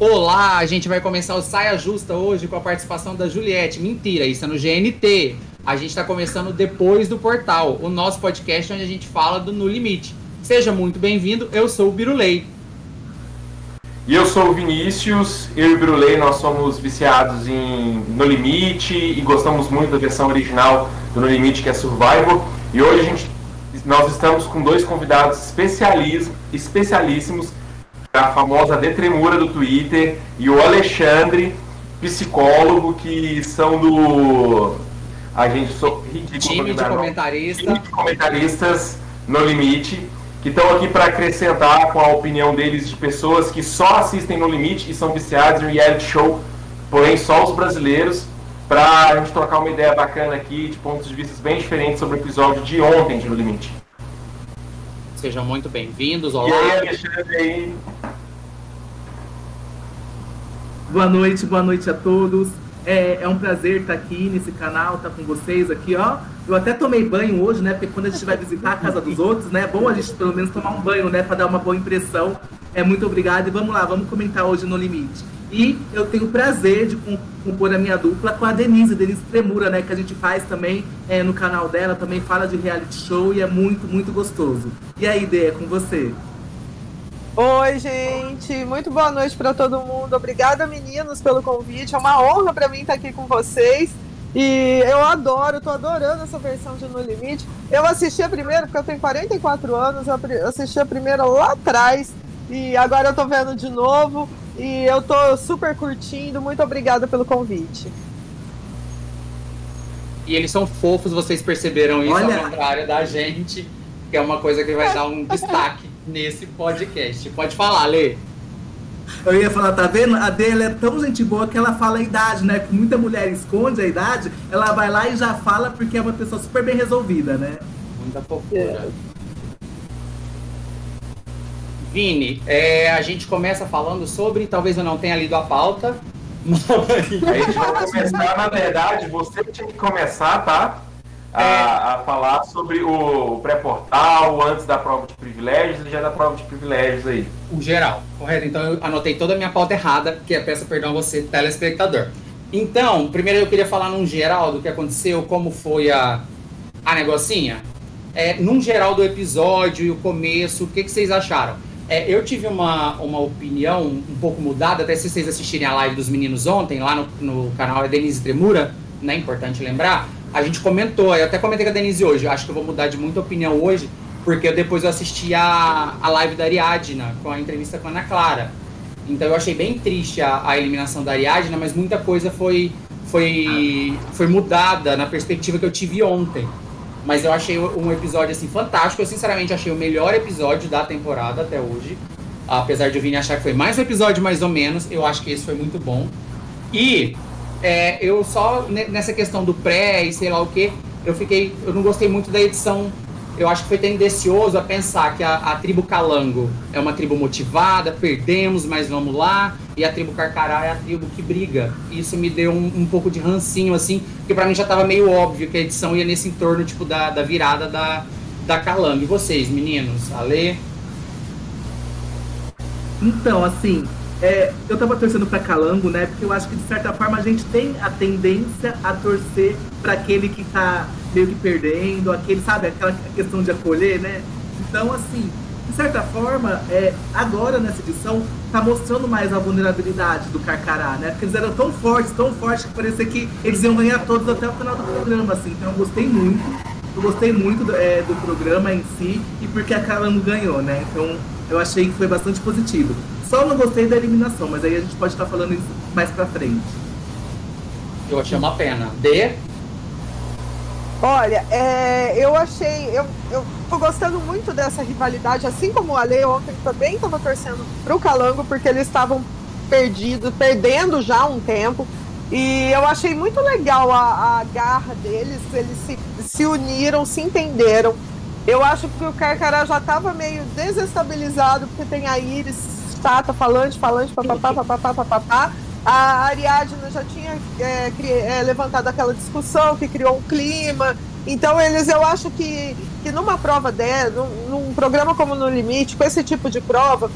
Olá, a gente vai começar o Saia Justa hoje com a participação da Juliette. Mentira, isso é no GNT. A gente está começando depois do portal, o nosso podcast onde a gente fala do No Limite. Seja muito bem-vindo, eu sou o Birulei. E eu sou o Vinícius, eu e o Birulei, nós somos viciados em No Limite e gostamos muito da versão original do No Limite, que é Survival. E hoje a gente, nós estamos com dois convidados especialíssimos a famosa Detremura do Twitter, e o Alexandre, psicólogo, que são do. A gente so, time de comentarista. Time de comentaristas no limite, que estão aqui para acrescentar com a opinião deles de pessoas que só assistem no limite e são viciados em reality show, porém só os brasileiros, para a gente trocar uma ideia bacana aqui, de pontos de vista bem diferentes sobre o episódio de ontem de No Limite. Sejam muito bem-vindos. Olá. E aí, Alexandre? Boa noite, boa noite a todos. É, é, um prazer estar aqui nesse canal, estar com vocês aqui, ó. Eu até tomei banho hoje, né? Porque quando a gente vai visitar a casa dos outros, né? É bom a gente pelo menos tomar um banho, né? Para dar uma boa impressão. É muito obrigado e vamos lá, vamos comentar hoje no Limite. E eu tenho o prazer de compor a minha dupla com a Denise, Denise Tremura, né? Que a gente faz também é, no canal dela, também fala de reality show e é muito, muito gostoso. E a ideia é com você? Oi, gente. Muito boa noite para todo mundo. Obrigada, meninos, pelo convite. É uma honra para mim estar aqui com vocês. E eu adoro, tô adorando essa versão de No Limite. Eu assisti a primeira, porque eu tenho 44 anos, eu assisti a primeira lá atrás. E agora eu tô vendo de novo. E eu tô super curtindo. Muito obrigada pelo convite. E eles são fofos, vocês perceberam isso Olha. ao contrário da gente, que é uma coisa que vai dar um destaque nesse podcast. Pode falar, Lê. Eu ia falar, tá vendo? A dele é tão gente boa que ela fala a idade, né? Que muita mulher esconde a idade, ela vai lá e já fala porque é uma pessoa super bem resolvida, né? Muita fofura. É. Vini, é, a gente começa falando sobre, talvez eu não tenha lido a pauta, mas... A gente vai começar, na verdade, você tinha que começar, tá? A, é... a falar sobre o pré-portal, antes da prova de privilégios e já da prova de privilégios aí. O geral, correto? Então eu anotei toda a minha pauta errada, que é peça perdão a você, telespectador. Então, primeiro eu queria falar num geral do que aconteceu, como foi a, a negocinha. É, num geral do episódio e o começo, o que, que vocês acharam? É, eu tive uma, uma opinião um pouco mudada, até se vocês assistirem a live dos meninos ontem, lá no, no canal é Denise Tremura, né? Importante lembrar. A gente comentou, eu até comentei com a Denise hoje, acho que eu vou mudar de muita opinião hoje, porque depois eu assisti a, a live da Ariadna, com a entrevista com a Ana Clara. Então eu achei bem triste a, a eliminação da Ariadna, mas muita coisa foi, foi, foi mudada na perspectiva que eu tive ontem. Mas eu achei um episódio assim fantástico. Eu sinceramente achei o melhor episódio da temporada até hoje. Apesar de eu vir achar que foi mais um episódio mais ou menos, eu acho que esse foi muito bom. E é, eu só nessa questão do pré e sei lá o que, eu fiquei, eu não gostei muito da edição eu acho que foi tendencioso a pensar que a, a, tribo Calango é uma tribo motivada, perdemos, mas vamos lá, e a tribo Carcará é a tribo que briga. Isso me deu um, um pouco de rancinho, assim, porque para mim já estava meio óbvio que a edição ia nesse entorno, tipo, da, da virada da, da Calango. E vocês, meninos? Alê? Então, assim, é, eu tava torcendo para Calango, né? Porque eu acho que de certa forma a gente tem a tendência a torcer para aquele que tá meio que perdendo, aquele, sabe, aquela questão de acolher, né? Então, assim, de certa forma, é, agora nessa edição, tá mostrando mais a vulnerabilidade do Carcará, né? Porque eles eram tão fortes, tão fortes, que parecia que eles iam ganhar todos até o final do programa, assim. Então, eu gostei muito. Eu gostei muito do, é, do programa em si e porque a Calango ganhou, né? Então, eu achei que foi bastante positivo. Só não gostei da eliminação, mas aí a gente pode estar falando isso mais pra frente. Eu achei uma pena. D? Olha, é, eu achei. Eu, eu tô gostando muito dessa rivalidade, assim como o Ale ontem também estava torcendo pro Calango, porque eles estavam perdidos, perdendo já um tempo. E eu achei muito legal a, a garra deles, eles se, se uniram, se entenderam. Eu acho que o Carcará já estava meio desestabilizado, porque tem a Iris chata, falante, falante, papapá, papapá, papapá. A Ariadna já tinha é, é, levantado aquela discussão que criou um clima. Então, eles, eu acho que, que numa prova dela, num, num programa como No Limite, com esse tipo de prova,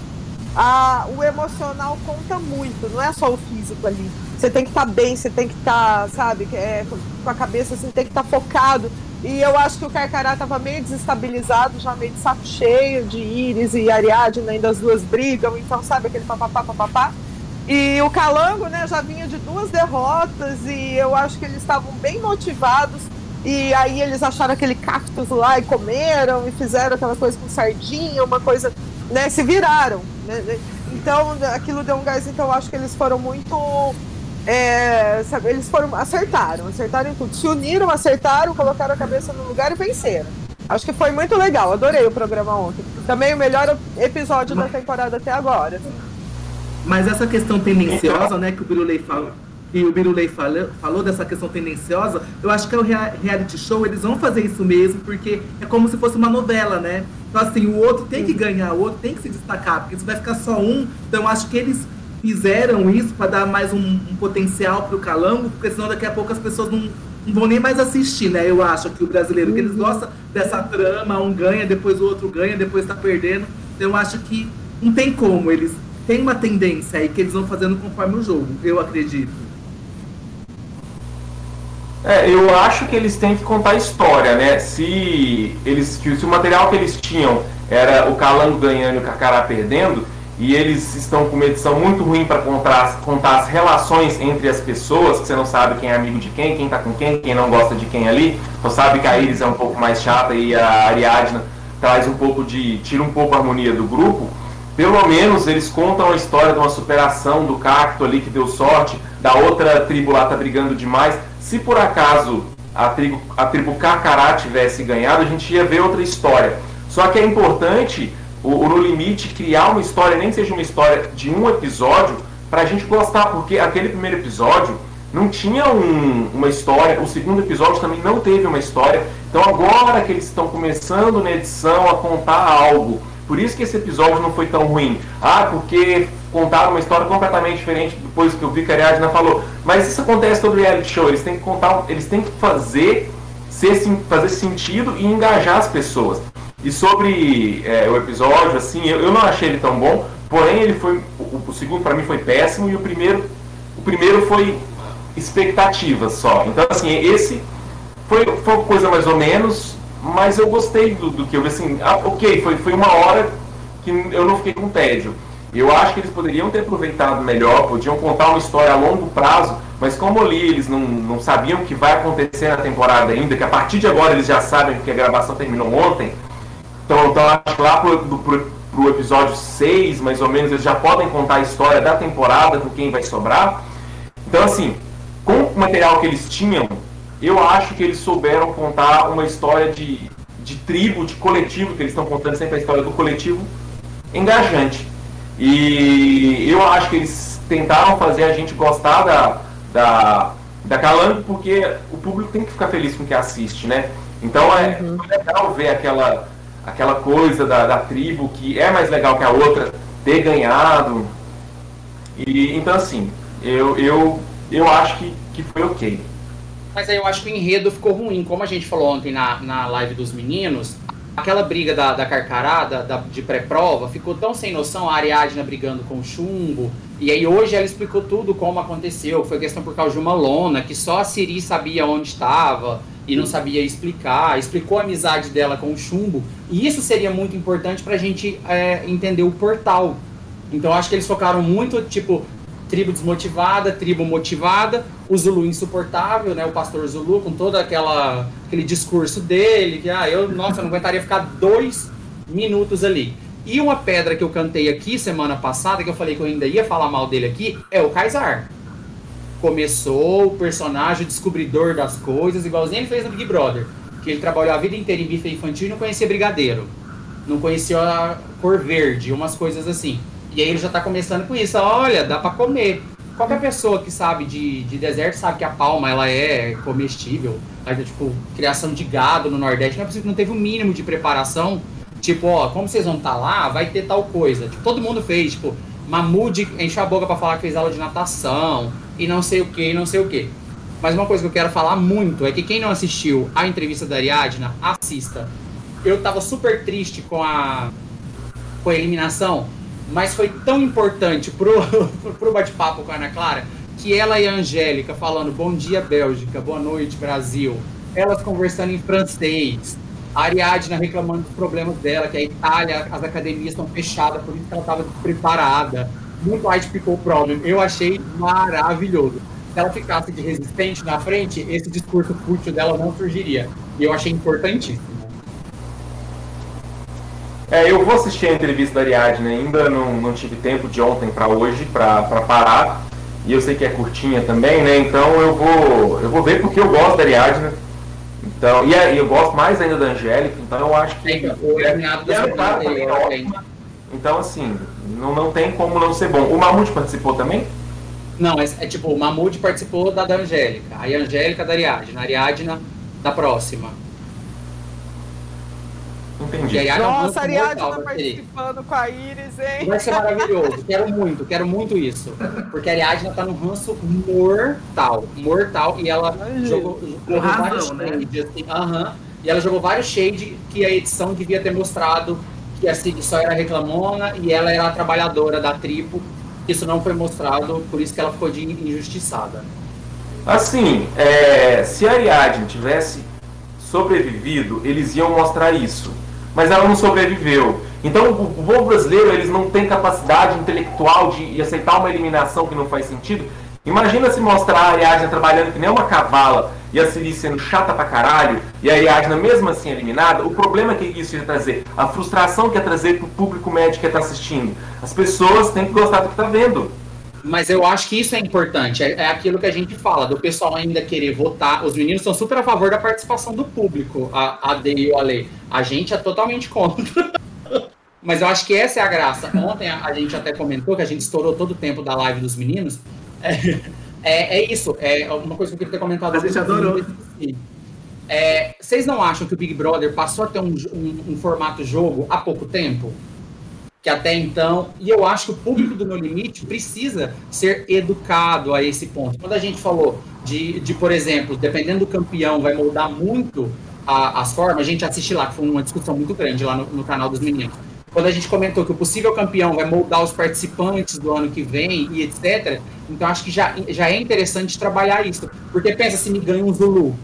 a, o emocional conta muito, não é só o físico ali. Você tem que estar tá bem, você tem que estar, tá, sabe, é, com a cabeça assim, tem que estar tá focado. E eu acho que o Carcará estava meio desestabilizado, já meio de saco cheio de Iris e Ariadne, ainda as duas brigam, então sabe aquele papapá, papapá. E o Calango, né, já vinha de duas derrotas e eu acho que eles estavam bem motivados. E aí eles acharam aquele cactus lá e comeram e fizeram aquela coisa com sardinha, uma coisa, né, se viraram. Né? Então aquilo deu um gás, então eu acho que eles foram muito é, sabe, eles foram acertaram, acertaram tudo, se uniram, acertaram, colocaram a cabeça no lugar e venceram. Acho que foi muito legal, adorei o programa ontem. Também o melhor episódio da temporada até agora. Mas essa questão tendenciosa, né, que o Birulei falou, e o Birulei falou, falou dessa questão tendenciosa, eu acho que é o reality show, eles vão fazer isso mesmo, porque é como se fosse uma novela, né? Então, assim, o outro tem que ganhar, o outro tem que se destacar, porque se vai ficar só um, então eu acho que eles fizeram isso para dar mais um, um potencial para o Calango, porque senão daqui a pouco as pessoas não, não, vão nem mais assistir, né? Eu acho que o brasileiro, que eles gostam dessa trama, um ganha, depois o outro ganha, depois está perdendo. Então eu acho que não tem como, eles têm uma tendência aí que eles vão fazendo conforme o jogo, eu acredito. É, eu acho que eles têm que contar história, né? Se eles, se o material que eles tinham era o Calango ganhando e o Carcará perdendo, e eles estão com uma edição muito ruim para contar, contar as relações entre as pessoas, que você não sabe quem é amigo de quem, quem está com quem, quem não gosta de quem ali. Você sabe que a Iris é um pouco mais chata e a Ariadna traz um pouco de. tira um pouco a harmonia do grupo. Pelo menos eles contam a história de uma superação do cacto ali que deu sorte, da outra tribo lá tá brigando demais. Se por acaso a tribo, a tribo Carcará tivesse ganhado, a gente ia ver outra história. Só que é importante o, o No Limite criar uma história, nem que seja uma história de um episódio, para a gente gostar, porque aquele primeiro episódio não tinha um, uma história, o segundo episódio também não teve uma história. Então agora que eles estão começando na edição a contar algo, por isso que esse episódio não foi tão ruim. Ah, porque contaram uma história completamente diferente depois que o Vic Ariadna falou. Mas isso acontece todo reality show, eles têm que contar, eles têm que fazer ser, fazer sentido e engajar as pessoas. E sobre é, o episódio, assim, eu, eu, não achei ele tão bom, porém ele foi. O, o segundo para mim foi péssimo e o primeiro. O primeiro foi expectativas só. Então assim, esse foi, foi coisa mais ou menos, mas eu gostei do, do que eu vi assim, ah, ok, foi, foi uma hora que eu não fiquei com tédio. Eu acho que eles poderiam ter aproveitado melhor, podiam contar uma história a longo prazo, mas como ali eles não, não sabiam o que vai acontecer na temporada ainda, que a partir de agora eles já sabem que a gravação terminou ontem, então, então acho que lá pro, pro, pro episódio 6, mais ou menos, eles já podem contar a história da temporada, com quem vai sobrar. Então, assim, com o material que eles tinham, eu acho que eles souberam contar uma história de, de tribo, de coletivo, que eles estão contando sempre a história do coletivo, engajante. E eu acho que eles tentaram fazer a gente gostar da, da, da Calango, porque o público tem que ficar feliz com o que assiste, né? Então é, uhum. legal ver aquela aquela coisa da, da tribo que é mais legal que a outra ter ganhado. E então assim, eu, eu, eu acho que, que foi ok. Mas aí eu acho que o enredo ficou ruim. Como a gente falou ontem na, na live dos meninos, aquela briga da, da carcarada, da, de pré-prova, ficou tão sem noção, a Ariadna brigando com o chumbo. E aí hoje ela explicou tudo como aconteceu. Foi questão por causa de uma lona, que só a Siri sabia onde estava e não sabia explicar, explicou a amizade dela com o chumbo, e isso seria muito importante para a gente é, entender o portal. Então acho que eles focaram muito, tipo, tribo desmotivada, tribo motivada, o Zulu insuportável, né, o pastor Zulu com todo aquela, aquele discurso dele, que, ah, eu, nossa, eu não aguentaria ficar dois minutos ali. E uma pedra que eu cantei aqui semana passada, que eu falei que eu ainda ia falar mal dele aqui, é o Kaysar começou o personagem descobridor das coisas, igualzinho ele fez no Big Brother. Que ele trabalhou a vida inteira em bife infantil e não conhecia brigadeiro. Não conhecia a cor verde, umas coisas assim. E aí ele já tá começando com isso. Olha, dá para comer. Qualquer pessoa que sabe de, de deserto sabe que a palma ela é comestível. Aí, tipo, criação de gado no Nordeste. Não é possível não teve o um mínimo de preparação. Tipo, ó, como vocês vão estar tá lá, vai ter tal coisa. Tipo, todo mundo fez, tipo, Mamude encheu a boca para falar que fez aula de natação e não sei o que, não sei o que. Mas uma coisa que eu quero falar muito é que quem não assistiu a entrevista da Ariadna, assista. Eu tava super triste com a, com a eliminação mas foi tão importante pro, pro bate-papo com a Ana Clara que ela e a Angélica falando bom dia Bélgica, boa noite Brasil, elas conversando em francês, a Ariadna reclamando dos problemas dela, que a Itália, as academias estão fechadas, por isso que ela estava despreparada. Muito white people problem. Eu achei maravilhoso. Se ela ficasse de resistente na frente, esse discurso fútil dela não surgiria. E eu achei importantíssimo. É, eu vou assistir a entrevista da Ariadne, ainda não, não tive tempo de ontem para hoje para parar. E eu sei que é curtinha também, né? Então eu vou eu vou ver porque eu gosto da Ariadne. Então, e, é, eu gosto mais ainda da Angélica, então eu acho que. É, o eliminado da semana é Então, assim, não, não tem como não ser bom. O Mamute participou também? Não, é, é tipo, o Mamute participou da da Angélica, aí a Angélica da Ariadne, a Ariadna da próxima. Entendi. E a Nossa, a Ariadna participando com a Iris, hein? Vai ser maravilhoso. quero muito, quero muito isso. Porque a Ariadna tá num ranço mortal. Mortal. E ela Ai, jogou, jogou razão, vários né? shades, assim, uh -huh, E ela jogou vários shades que a edição devia ter mostrado que a Cid só era reclamona e ela era a trabalhadora da tribo. Isso não foi mostrado, por isso que ela ficou de injustiçada. Assim, é, se a Ariadne tivesse sobrevivido, eles iam mostrar isso mas ela não sobreviveu. Então o povo brasileiro eles não tem capacidade intelectual de, aceitar uma eliminação que não faz sentido. Imagina se mostrar a Ariadna trabalhando que nem uma cavala e a Siri sendo chata pra caralho e a Ariadna mesmo assim eliminada. O problema que isso ia trazer, a frustração que ia trazer pro público médio que está assistindo. As pessoas têm que gostar do que está vendo. Mas eu acho que isso é importante. É, é, aquilo que a gente fala, do pessoal ainda querer votar. Os meninos são super a favor da participação do público, a, a D e o Ale. A gente é totalmente contra. Mas eu acho que essa é a graça. Ontem a, a, gente até comentou que a gente estourou todo o tempo da live dos meninos. É, é, é isso. É uma coisa que eu queria ter comentado. A gente adorou. É, vocês não acham que o Big Brother passou a ter um, um, um formato jogo há pouco tempo? Que até então, e eu acho que o público do No Limite precisa ser educado a esse ponto. Quando a gente falou de, de por exemplo, dependendo do campeão, vai moldar muito a, as formas, a gente assiste lá, que foi uma discussão muito grande lá no, no canal dos meninos. Quando a gente comentou que o possível campeão vai moldar os participantes do ano que vem e etc. Então acho que já, já é interessante trabalhar isso. Porque pensa se me ganha um Zulu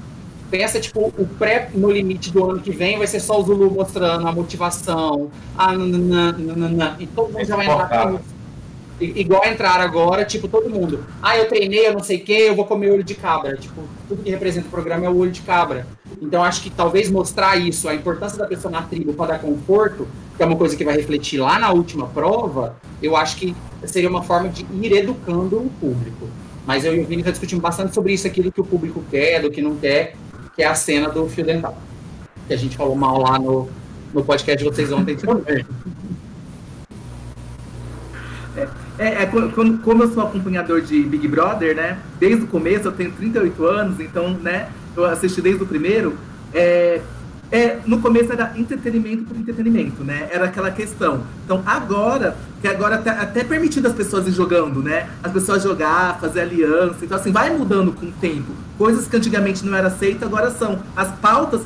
pensa, tipo, o pré no limite do ano que vem vai ser só o Zulu mostrando a motivação, a nananana, e todo mundo já vai entrar com Igual entrar agora, tipo, todo mundo. Ah, eu treinei, eu não sei o que, eu vou comer olho de cabra. Tipo, tudo que representa o programa é o olho de cabra. Então, acho que talvez mostrar isso, a importância da pessoa na tribo para dar conforto, que é uma coisa que vai refletir lá na última prova, eu acho que seria uma forma de ir educando o público. Mas eu e o Vini já discutimos bastante sobre isso aqui, do que o público quer, do que não quer que é a cena do fio dental. Que a gente falou mal lá no, no podcast de vocês ontem também. É, é, é, quando, como eu sou acompanhador de Big Brother, né? Desde o começo, eu tenho 38 anos, então, né? Eu assisti desde o primeiro. É, é, no começo era entretenimento por entretenimento, né? Era aquela questão. Então agora, que agora tá até permitido as pessoas ir jogando, né? As pessoas jogar, fazer aliança. Então assim, vai mudando com o tempo. Coisas que antigamente não era aceito, agora são. As pautas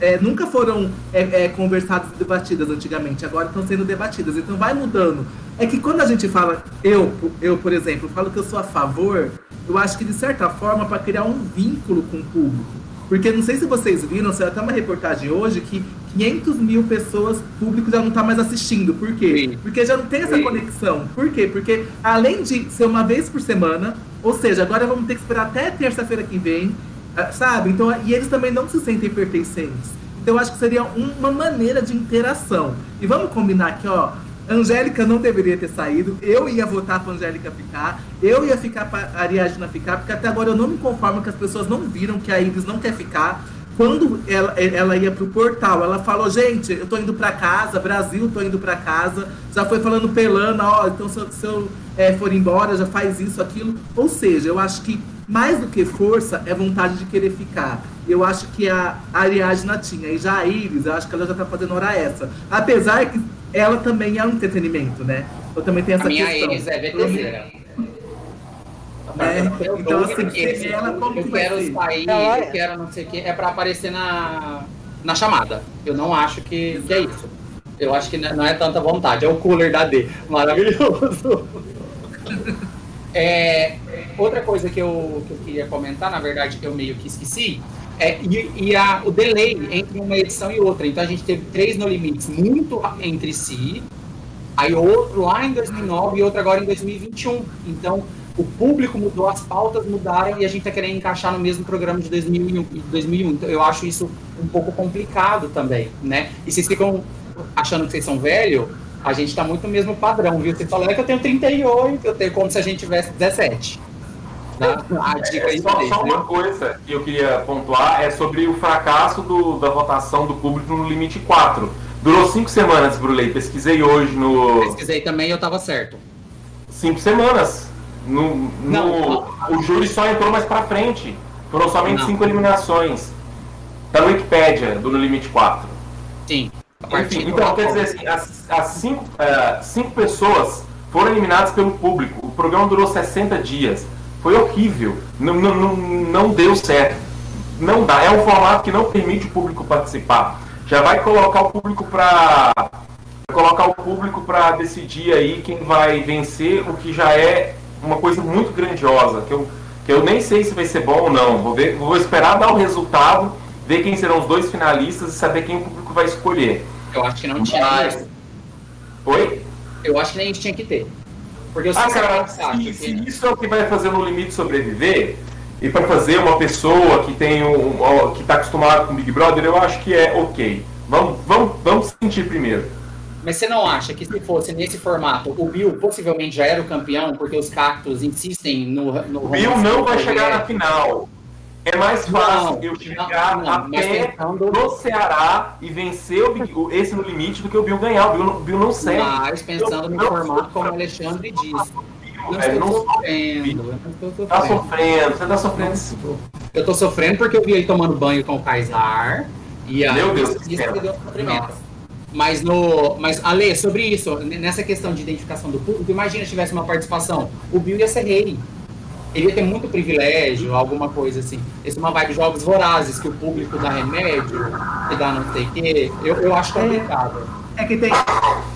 é, nunca foram é, é, conversadas e debatidas antigamente, agora estão sendo debatidas. Então vai mudando. É que quando a gente fala, eu, eu por exemplo, falo que eu sou a favor, eu acho que de certa forma para criar um vínculo com o público. Porque não sei se vocês viram, saiu até uma reportagem hoje que 500 mil pessoas públicas já não estão tá mais assistindo. Por quê? Sim. Porque já não tem essa Sim. conexão. Por quê? Porque além de ser uma vez por semana, ou seja, agora vamos ter que esperar até terça-feira que vem, ah, sabe? Então, e eles também não se sentem pertencentes. Então, eu acho que seria uma maneira de interação. E vamos combinar aqui, ó. Angélica não deveria ter saído. Eu ia votar para Angélica ficar. Eu ia ficar para Ariadna ficar, porque até agora eu não me conformo que as pessoas não viram que a Iris não quer ficar. Quando ela, ela ia pro portal, ela falou: gente, eu tô indo para casa, Brasil, tô indo para casa. Já foi falando pelana, ó, então se, se eu é, for embora, já faz isso, aquilo. Ou seja, eu acho que mais do que força é vontade de querer ficar. Eu acho que a Ariadna tinha. E já a Iris, eu acho que ela já tá fazendo hora essa. Apesar que ela também é um entretenimento, né? Eu também tenho essa a minha questão. Iris é VTZera. É, então, assim, esse, ela, como eu que quero sair, eu quero não sei o que, é para aparecer na, na chamada. Eu não acho que, que é isso. Eu acho que não é tanta vontade, é o cooler da D. Maravilhoso. É, outra coisa que eu, que eu queria comentar, na verdade, que eu meio que esqueci, é, e, e a, o delay entre uma edição e outra. Então a gente teve três no limites muito entre si, aí outro lá em 2009 e outro agora em 2021. Então o público mudou, as pautas mudaram e a gente está querendo encaixar no mesmo programa de 2001, 2001. Então eu acho isso um pouco complicado também, né? E vocês ficam achando que vocês são velhos, a gente está muito no mesmo padrão, viu? Você falou é que eu tenho 38, eu tenho como se a gente tivesse 17. Tá? A dica é, só, só uma coisa que eu queria pontuar é sobre o fracasso do, da votação do público no limite 4. Durou cinco semanas, Brulei. Pesquisei hoje no. Pesquisei também e eu tava certo. Cinco semanas. No, no, não, o júri só entrou mais pra frente. Foram somente não. cinco eliminações. Da Wikipédia, do No Limite 4. Sim. Enfim, então, quer dizer assim, as, as cinco, uh, cinco pessoas foram eliminadas pelo público. O programa durou 60 dias. Foi horrível. Não, não, não, não deu certo. Não dá. É um formato que não permite o público participar. Já vai colocar o público para colocar o público para decidir aí quem vai vencer, o que já é uma coisa muito grandiosa, que eu, que eu nem sei se vai ser bom ou não. Vou, ver, vou esperar dar o resultado, ver quem serão os dois finalistas e saber quem o público vai escolher. Eu acho que não tinha. Mas... Oi? Eu acho que nem tinha que ter. Porque eu ah, cara, se, se isso é o que vai fazer no limite sobreviver, e para fazer uma pessoa que tem um, que está acostumada com Big Brother, eu acho que é ok. Vamos, vamos, vamos sentir primeiro. Mas você não acha que se fosse nesse formato, o Bill possivelmente já era o campeão, porque os cactos insistem no. no o Bill não vai chegar na final. É mais fácil não, eu chegar não, não, a pé pensando... no Ceará e vencer o, esse no limite do que o Bill ganhar. O Bill, o Bill não serve. Mas pensando no formato como o Alexandre disse. Eu é, não sofrendo, Tá sofrendo, você tá sofrendo. Eu tô sofrendo porque eu vi ele tomando banho com o Kaysar. E aí, Meu Deus, isso me deu sofrimento. Mas, no, mas, Ale, sobre isso, nessa questão de identificação do público, imagina se tivesse uma participação. O Bill ia ser rei. Ele ia ter muito privilégio, alguma coisa assim. Esse é uma vibe de jogos vorazes, que o público dá remédio, que dá não sei o quê. Eu, eu acho complicado. É, é, que tem,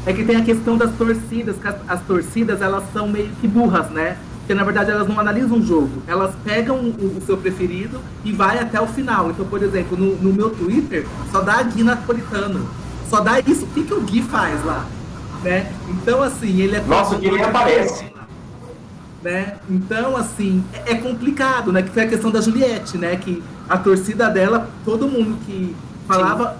é que tem a questão das torcidas, que as, as torcidas, elas são meio que burras, né? Porque na verdade elas não analisam o jogo. Elas pegam o, o, seu preferido e vai até o final. Então, por exemplo, no, no meu Twitter, só dá Gui Napolitano. Só dá isso. O que, que o Gui faz lá? Né? Então, assim, ele é. Nossa, o Gui nem aparece. Né? Então, assim, é, é complicado, né? Que foi a questão da Juliette, né? Que a torcida dela, todo mundo que falava,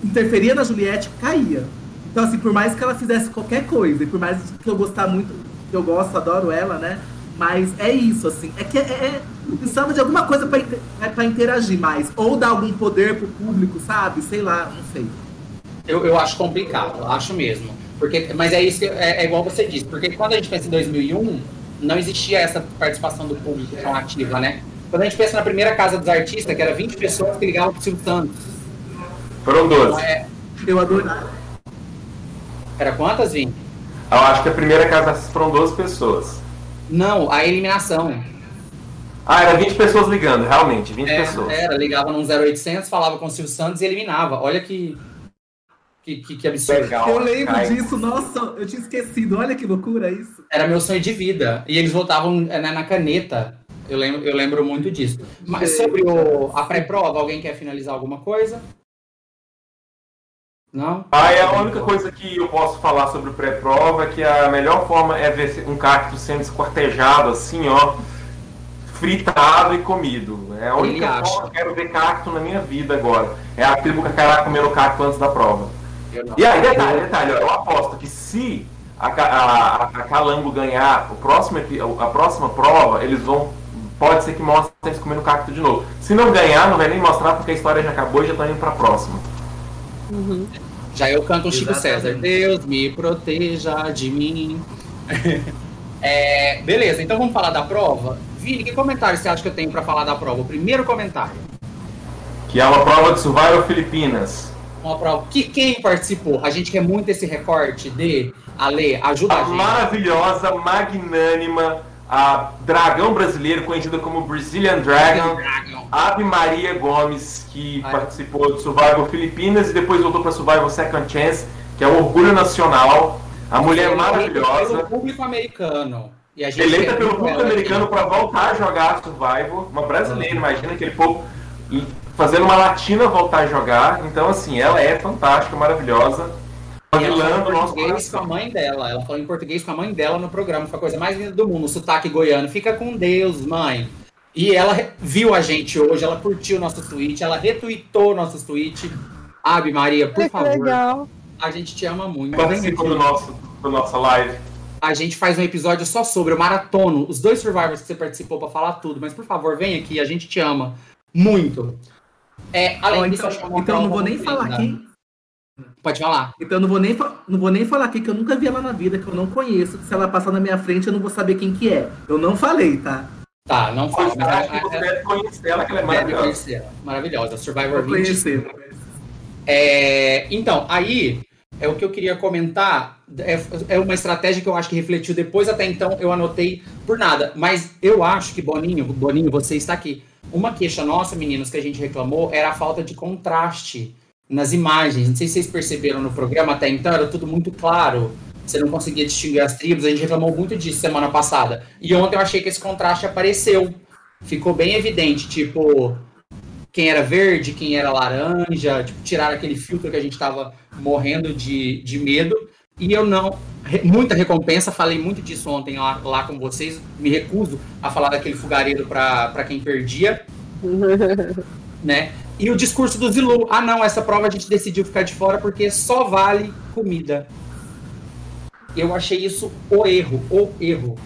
Sim. interferia na Juliette, caía. Então, assim, por mais que ela fizesse qualquer coisa, e por mais que eu gostar muito, que eu gosto, adoro ela, né? Mas é isso, assim. É que é, é precisava de alguma coisa para interagir mais. Ou dar algum poder pro público, sabe? Sei lá, não sei. Eu, eu acho complicado, acho mesmo. Porque, mas é isso é, é, igual você disse, porque quando a gente pensa em 2001, não existia essa participação do público tão ativa, né? Quando a gente pensa na primeira casa dos artistas, que era 20 pessoas que ligavam pro Silvio Santos. Foram 12. Então, é... Eu adoro. Era quantas, Vini? Eu acho que a primeira casa foram 12 pessoas. Não, a eliminação. Ah, era 20 pessoas ligando, realmente, 20 é, pessoas. Era, ligava num 0800, falava com o Silvio Santos e eliminava. Olha que que, que, que absurdo. Legal, eu lembro disso, nossa, eu tinha esquecido. Olha que loucura isso. Era meu sonho de vida. E eles votavam né, na caneta. Eu lembro, eu lembro muito disso. Mas sobre o, a pré-prova, alguém quer finalizar alguma coisa? Não? Ah, é a única coisa que eu posso falar sobre o pré-prova é que a melhor forma é ver um cacto sendo esquartejado assim, ó, fritado e comido. É a única forma que eu quero ver cacto na minha vida agora. É a tribo cacará comendo cacto antes da prova. E aí, detalhe, detalhe, eu aposto que se a, a, a Calango ganhar o próximo, a próxima prova, eles vão. Pode ser que mostrem eles comendo cacto de novo. Se não ganhar, não vai nem mostrar porque a história já acabou e já tá indo pra próxima. Uhum. Já eu canto um Chico César. Deus me proteja de mim. é, beleza, então vamos falar da prova. Vini, que comentário você acha que eu tenho para falar da prova? O primeiro comentário. Que é uma prova de Survival Filipinas uma prova. Que quem participou? A gente quer muito esse recorte de Ale, ajuda a, a gente. Maravilhosa, magnânima, a dragão brasileiro, conhecida como Brazilian Dragon, Dragon. Ave Maria Gomes, que Ai. participou do Survival Filipinas e depois voltou para Survival Second Chance. que é o orgulho nacional. A mulher maravilhosa. Pelo público americano. E a gente eleita pelo público americano para voltar a jogar Survival. Uma brasileira, imagina aquele povo fazendo uma latina voltar a jogar. Então, assim, ela é fantástica, maravilhosa. E ela falou em português com a mãe dela. Ela falou em português com a mãe dela no programa. Foi a coisa mais linda do mundo. O sotaque goiano. Fica com Deus, mãe. E ela viu a gente hoje, ela curtiu nosso tweet, ela retweetou nossos tweets. Abe Maria, por favor. Legal. A gente te ama muito. Participa do nosso, do nossa live. A gente faz um episódio só sobre o maratono, os dois Survivors que você participou para falar tudo. Mas por favor, vem aqui, a gente te ama muito. É, além disso, então, então eu não vou nem falar aqui. Pode falar. Então eu não vou, nem, não vou nem falar aqui que eu nunca vi ela na vida, que eu não conheço, que se ela passar na minha frente eu não vou saber quem que é. Eu não falei, tá? Tá, não faz. Mas acho que você deve conhecer ela, que ela é maravilhosa. Maravilhosa. Survivor 20. Conhecer. É, então, aí é o que eu queria comentar. É, é, uma estratégia que eu acho que refletiu depois, até então eu anotei por nada. Mas eu acho que, Boninho, Boninho, você está aqui. Uma queixa nossa, meninos, que a gente reclamou era a falta de contraste nas imagens. Não sei se vocês perceberam no programa até então, era tudo muito claro você não conseguia distinguir as tribos. A gente reclamou muito disso semana passada. E ontem eu achei que esse contraste apareceu. Ficou bem evidente, tipo, quem era verde, quem era laranja, tipo, tiraram aquele filtro que a gente estava morrendo de, de medo. E eu não. Muita recompensa, falei muito disso ontem lá, lá com vocês. Me recuso a falar daquele fogareiro para quem perdia. né? E o discurso do Zilu: ah, não, essa prova a gente decidiu ficar de fora porque só vale comida. Eu achei isso o erro, o erro.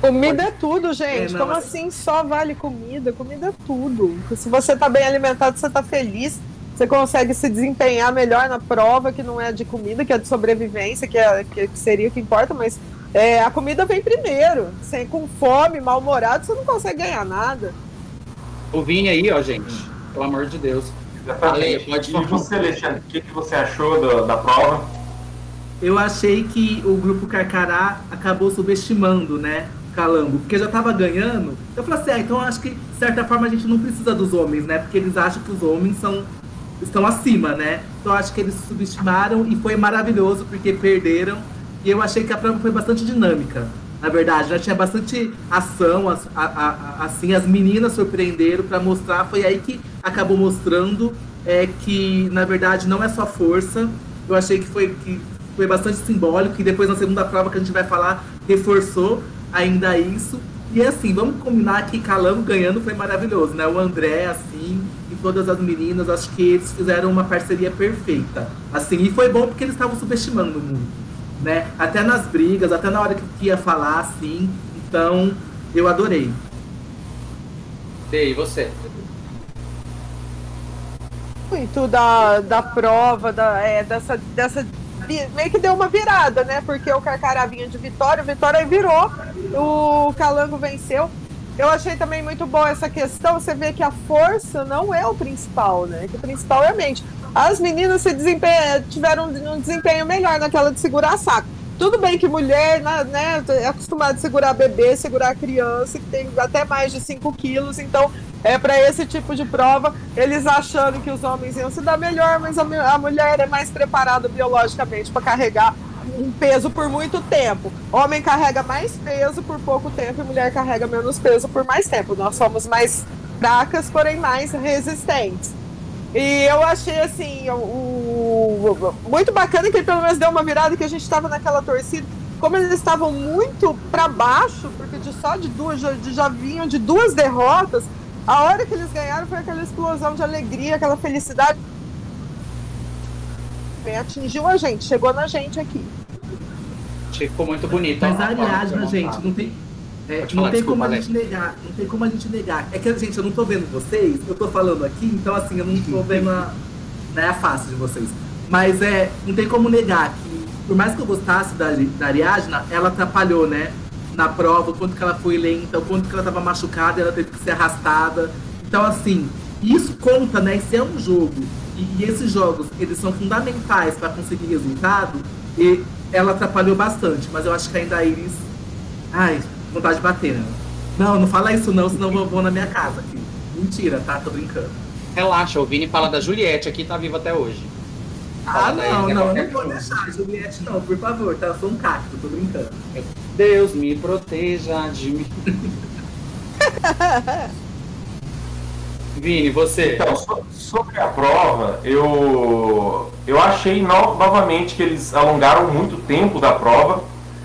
Comida é tudo, gente. É, Como assim só vale comida? Comida é tudo. Se você tá bem alimentado, você tá feliz, você consegue se desempenhar melhor na prova, que não é de comida, que é de sobrevivência, que, é, que seria o que importa, mas é, a comida vem primeiro. Sem, com fome, mal-humorado, você não consegue ganhar nada. O Vini aí, ó, gente. Pelo amor de Deus. Ale, pode e você, Alexandre, o que, que você achou do, da prova? eu achei que o grupo Carcará acabou subestimando, né? Calango, porque já tava ganhando. Eu falei assim, ah, então acho que de certa forma a gente não precisa dos homens, né? Porque eles acham que os homens são estão acima, né? Então acho que eles subestimaram e foi maravilhoso porque perderam. E eu achei que a prova foi bastante dinâmica. Na verdade, já tinha bastante ação, a, a, a, assim, as meninas surpreenderam para mostrar. Foi aí que acabou mostrando é, que, na verdade, não é só força. Eu achei que foi que foi bastante simbólico e depois na segunda prova que a gente vai falar reforçou ainda isso. E assim, vamos combinar que Calango ganhando foi maravilhoso, né? O André, assim, todas as meninas, acho que eles fizeram uma parceria perfeita. Assim, e foi bom porque eles estavam subestimando muito, né? Até nas brigas, até na hora que ia falar, assim. Então, eu adorei. E você? Muito da, da prova, da, é, dessa, dessa meio que deu uma virada, né? Porque o Carcará vinha de vitória, o Vitória virou, o Calango venceu. Eu achei também muito boa essa questão. Você vê que a força não é o principal, né? Que o principal é a mente. As meninas se tiveram um desempenho melhor naquela de segurar saco. Tudo bem que mulher né, é acostumada a segurar bebê, segurar criança, que tem até mais de 5 quilos, então é para esse tipo de prova, eles achando que os homens iam se dar melhor, mas a, a mulher é mais preparada biologicamente para carregar um peso por muito tempo. Homem carrega mais peso por pouco tempo e mulher carrega menos peso por mais tempo. Nós somos mais fracas, porém mais resistentes. E eu achei assim, o, o, muito bacana que ele pelo menos deu uma virada que a gente estava naquela torcida. Como eles estavam muito para baixo, porque de só de duas já, já vinham de duas derrotas, a hora que eles ganharam foi aquela explosão de alegria, aquela felicidade. Atingiu a gente, chegou na gente aqui. Ficou muito bonito. Mas a Ariadna, gente, não tem, é, não falar, tem desculpa, como a gente negar, não tem como a gente negar. É que, gente, eu não tô vendo vocês, eu tô falando aqui, então assim, eu não tô vendo a, né, a face de vocês. Mas é, não tem como negar que, por mais que eu gostasse da, da Ariadna, ela atrapalhou, né? na prova, o quanto que ela foi lenta, o quanto que ela estava machucada, ela teve que ser arrastada. Então, assim, isso conta, né? Isso é um jogo. E, esses jogos, eles são fundamentais para conseguir resultado. E ela atrapalhou bastante, mas eu acho que ainda eles. Ai, vontade de bater, né? Não, não fala isso não, senão eu vou na minha casa aqui. Mentira, tá? Tô brincando. Relaxa, o Vini fala da Juliette aqui, tá viva até hoje. Ah, Fala não, não, qualquer não vou deixar, Juliette, não, por favor, tá? Eu sou um cacto, tô brincando. Deus me proteja de mim. Vini, você. Então, so- sobre a prova, eu, eu achei no- novamente que eles alongaram muito o tempo da prova,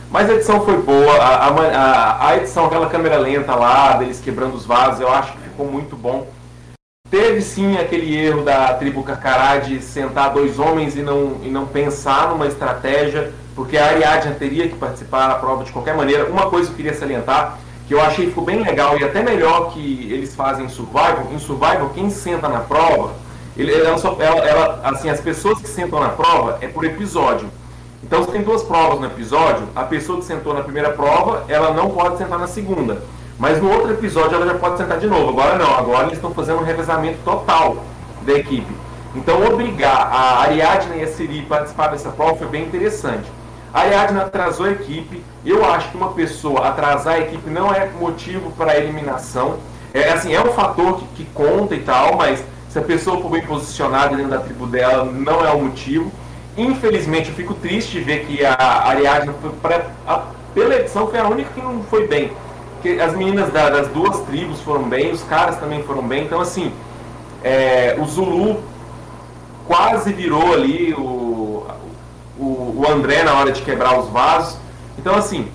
mas a edição foi boa. A, a- a edição, aquela câmera lenta lá, deles quebrando os vasos, eu acho que ficou muito bom. Teve sim aquele erro da tribo Carcará de sentar dois homens e não, e não pensar numa estratégia, porque a Ariadne teria que participar da prova de qualquer maneira. Uma coisa que eu queria salientar, que eu achei que ficou bem legal e até melhor que eles fazem em Survival, em Survival quem senta na prova, ele, ela ela- ela- assim, as pessoas que sentam na prova é por episódio. Então, se tem duas provas no episódio, a pessoa que sentou na primeira prova, ela não pode sentar na segunda. Mas no outro episódio ela já pode sentar de novo. Agora não, agora eles estão fazendo um revezamento total da equipe. Então, obrigar a Ariadne e a Siri a participar dessa prova foi bem interessante. A Ariadne atrasou a equipe. Eu acho que uma pessoa atrasar a equipe não é motivo para eliminação. É assim, é um fator que, que conta e tal, mas se a pessoa for bem posicionada dentro da tribo dela, não é o motivo. Infelizmente, eu fico triste de ver que a pra- a- pela edição, foi a única que não foi bem. Porque as meninas da- das duas tribos foram bem, os caras também foram bem. Então, assim, é, o Zulu quase virou ali o, o, o André na hora de quebrar os vasos. Então, assim,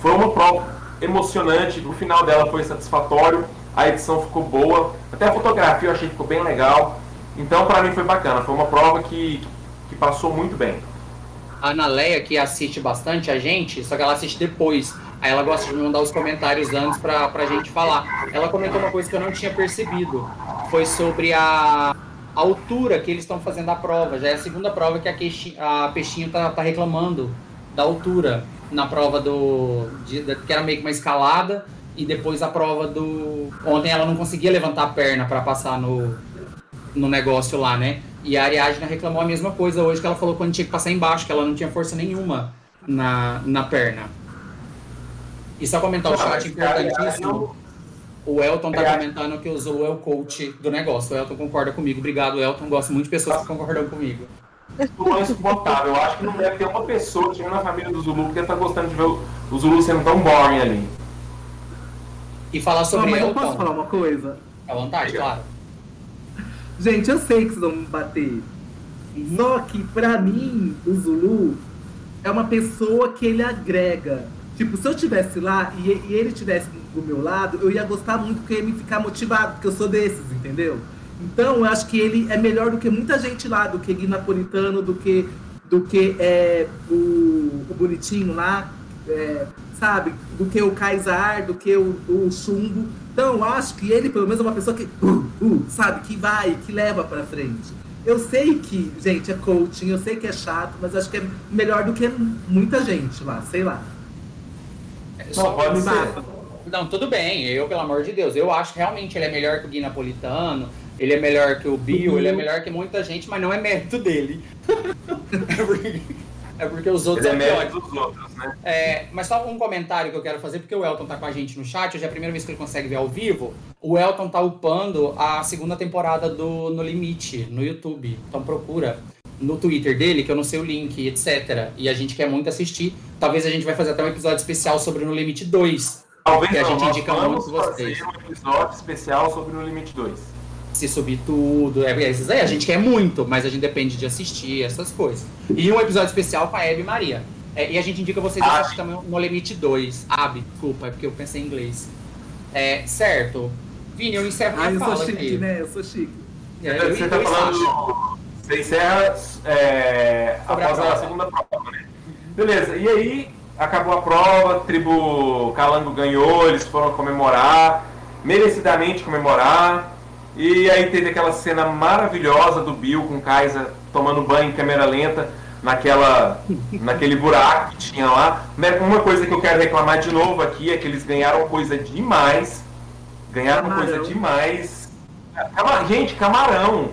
foi uma prova emocionante. O final dela foi satisfatório. A edição ficou boa. Até a fotografia eu achei que ficou bem legal. Então, pra mim, foi bacana. Foi uma prova que, que passou muito bem. A Ana Leia, que assiste bastante a gente, só que ela assiste depois. Aí ela gosta de mandar os comentários antes pra, pra gente falar. Ela comentou uma coisa que eu não tinha percebido. Foi sobre a altura que eles estão fazendo a prova. Já é a segunda prova que a, a Peixinho tá, tá reclamando da altura na prova do. de- da- que era meio que uma escalada. E depois a prova do. Ontem ela não conseguia levantar a perna pra passar no, no negócio lá, né? E a Ariadne reclamou a mesma coisa hoje, que ela falou quando tinha que passar embaixo, que ela não tinha força nenhuma na, na perna. E só comentar o chat a importantíssimo. O Elton tá comentando que o Zulu é o coach do negócio. O Elton concorda comigo. Obrigado, Elton. Gosto muito de pessoas que concordam comigo. Zulu é insuportável. Eu acho que não deve ter uma pessoa que na família do Zulu que tá gostando de ver o, Zulu sendo tão boring ali. E falar Não, sobre mas eu Elton. posso falar uma coisa? À vontade, claro. Gente, eu sei que vocês vão me bater. Só que, pra mim, o Zulu é uma pessoa que ele agrega. Tipo, se eu estivesse lá e, e ele estivesse do meu lado, eu ia gostar muito porque ia me ficar motivado, porque eu sou desses, entendeu? Então, eu acho que ele é melhor do que muita gente lá, do que Gui Napolitano, do que, do que é, o, o Bonitinho lá, é, sabe? Do que o Kaysar, do que o, o Chumbo. Então, eu acho que ele, pelo menos, é uma pessoa que, uh, uh, sabe, que vai, que leva pra frente. Eu sei que, gente, é coaching, eu sei que é chato, mas acho que é melhor do que muita gente lá, sei lá. Não, pode ser. Não, tudo bem. Eu, pelo amor de Deus, eu acho que realmente ele é melhor que o Gui Napolitano, ele é melhor que o Bill, Uhum. ele é melhor que muita gente, mas não é mérito dele. é, porque, é porque os outros Ele é mérito piores. dos outros, né? É, mas só um comentário que eu quero fazer, porque o Elton tá com a gente no chat, hoje é a primeira vez que ele consegue ver ao vivo. O Elton tá upando a segunda temporada do No Limite, no YouTube. Então procura no Twitter dele, que eu não sei o link, etc. E a gente quer muito assistir. Talvez a gente vai fazer até um episódio especial sobre o No Limite 2. Talvez Que a não, gente nós indica vamos muito vocês. fazer um episódio especial sobre No Limite 2. Se subir tudo, é, é esses aí a gente quer muito, mas a gente depende de assistir essas coisas. E um episódio especial com a Hebe e Maria. É, e a gente indica vocês Abi. assistir também No Limite 2. Ab, desculpa, é porque eu pensei em inglês. É, certo. Vini, eu encerro Ah, minha eu sou fala chique, aqui. né? Eu sou chique. É, eu, você eu tá e Sasha. Você encerra é, a após a, prova. segunda prova, né? Beleza, e aí acabou a prova, a tribo Calango ganhou, eles foram comemorar, merecidamente comemorar. E aí teve aquela cena maravilhosa do Bill com o Kaiser tomando banho em câmera lenta naquela, naquele buraco que tinha lá. Né, Uma coisa que eu quero reclamar de novo aqui é que eles ganharam coisa demais. Ganharam Camarão. coisa demais. Gente, camarão.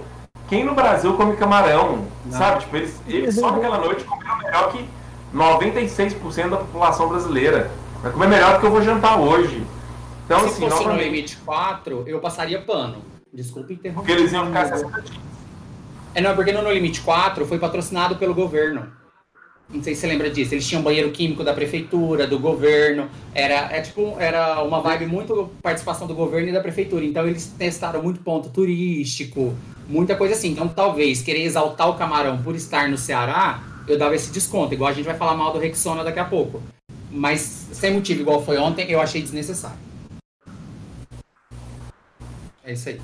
Quem no Brasil come camarão? Não. Sabe? Tipo, eles, eles só naquela noite comeram melhor que 96% da população brasileira. Vai comer melhor do que eu vou jantar hoje. Então, Se assim, fosse no novamente, limite 4, eu passaria pano. Desculpa interromper. porque eles iam ficar 60 dias. É, não, porque no No Limite 4 foi patrocinado pelo governo. Não sei se você lembra disso. Eles tinham banheiro químico da prefeitura, do governo. Era, é, tipo, era uma vibe muito participação do governo e da prefeitura. Então eles testaram muito ponto turístico, muita coisa assim. Então talvez querer exaltar o camarão por estar no Ceará, eu dava esse desconto. Igual a gente vai falar mal do Rexona daqui a pouco. Mas sem motivo, igual foi ontem, eu achei desnecessário. É isso aí.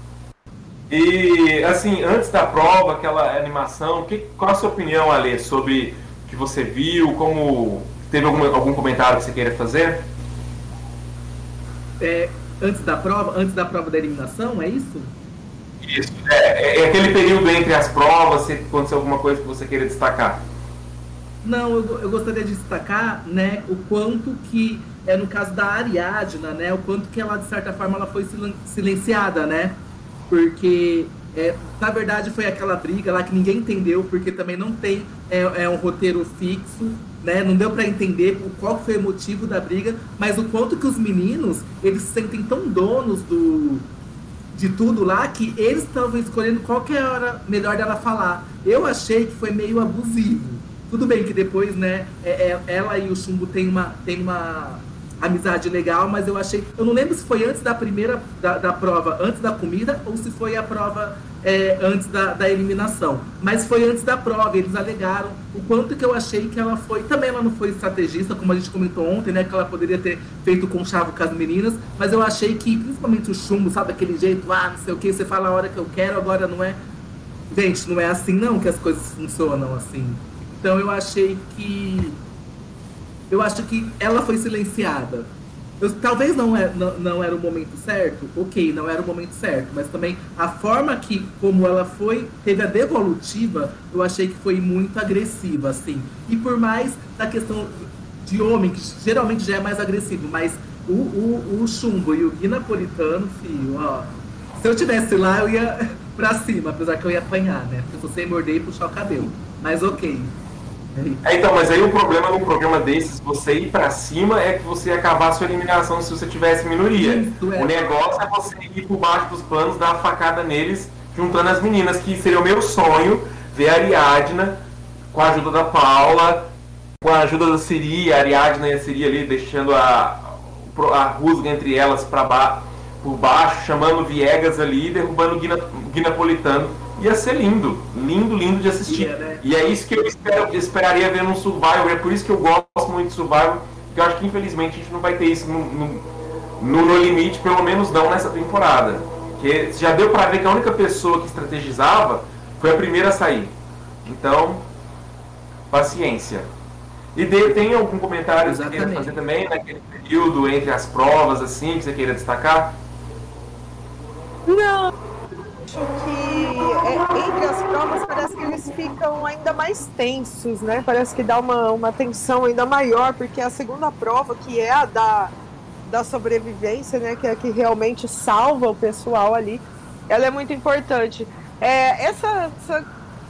E, assim, antes da prova, aquela animação, que, qual a sua opinião, Ale, sobre o que você viu? Como. Teve algum, algum comentário que você queira fazer? É, antes da prova, antes da prova da eliminação, é isso? Isso. É, é aquele período entre as provas, se aconteceu alguma coisa que você queira destacar. Não, eu, eu gostaria de destacar, né, o quanto que, é no caso da Ariadna, né, o quanto que ela, de certa forma, ela foi silenciada, né, porque, é, na verdade, foi aquela briga lá que ninguém entendeu, porque também não tem é, é um roteiro fixo, né, não deu para entender qual foi o motivo da briga, mas o quanto que os meninos, eles se sentem tão donos do, de tudo lá que eles estavam escolhendo qual que era melhor dela falar. Eu achei que foi meio abusivo. Tudo bem que depois, né, é, é, ela e o Chumbo tem uma, tem uma amizade legal, mas eu achei. Eu não lembro se foi antes da primeira da, da prova, antes da comida, ou se foi a prova é, antes da, da, eliminação. Mas foi antes da prova, eles alegaram o quanto que eu achei que ela foi. Também ela não foi estrategista, como a gente comentou ontem, né? Que ela poderia ter feito com chave com as meninas, mas eu achei que, principalmente o chumbo, sabe, aquele jeito, ah, não sei o que, você fala a hora que eu quero, agora não é. Gente, não é assim não que as coisas funcionam assim. Então eu achei que. Eu acho que ela foi silenciada. Eu, talvez não, é, não, não, era o momento certo, ok, não era o momento certo, mas também a forma que, como ela foi, teve a devolutiva, eu achei que foi muito agressiva, assim. E por mais da questão de homem, que geralmente já é mais agressivo, mas o, o, o chumbo e o Gui Napolitano, filho, ó. Se eu tivesse lá, eu ia pra cima, apesar que eu ia apanhar, né? Porque você morder e puxar o cabelo. Mas ok. É, então, mas aí o problema num programa desses, você ir para cima, é que você acabar a sua eliminação se você tivesse minoria. Isso, é. O negócio é você ir por baixo dos panos, dar a facada neles, juntando as meninas, que seria o meu sonho, ver a Ariadna com a ajuda da Paula, com a ajuda da Siri, a Ariadna e a Siri ali deixando a, a rusga entre elas para ba por baixo, chamando Viegas ali, derrubando o Guina, Guinapolitano ia ser lindo, lindo, lindo de assistir. Yeah, né? E é isso que eu espero, esperaria ver no Survival, é por isso que eu gosto muito de Survival, porque eu acho que infelizmente a gente não vai ter isso no, no, no, no limite, pelo menos não nessa temporada. Porque já deu para ver que a única pessoa que estrategizava foi a primeira a sair. Então, paciência. E de, tem algum comentário Exatamente. que você queira fazer também naquele período entre as provas, assim, que você queira destacar? Não, acho que é, entre as provas parece que eles ficam ainda mais tensos, né? Parece que dá uma, uma tensão ainda maior, porque a segunda prova, que é a da, da sobrevivência, né? Que é a que realmente salva o pessoal ali, ela é muito importante. É, essa, essa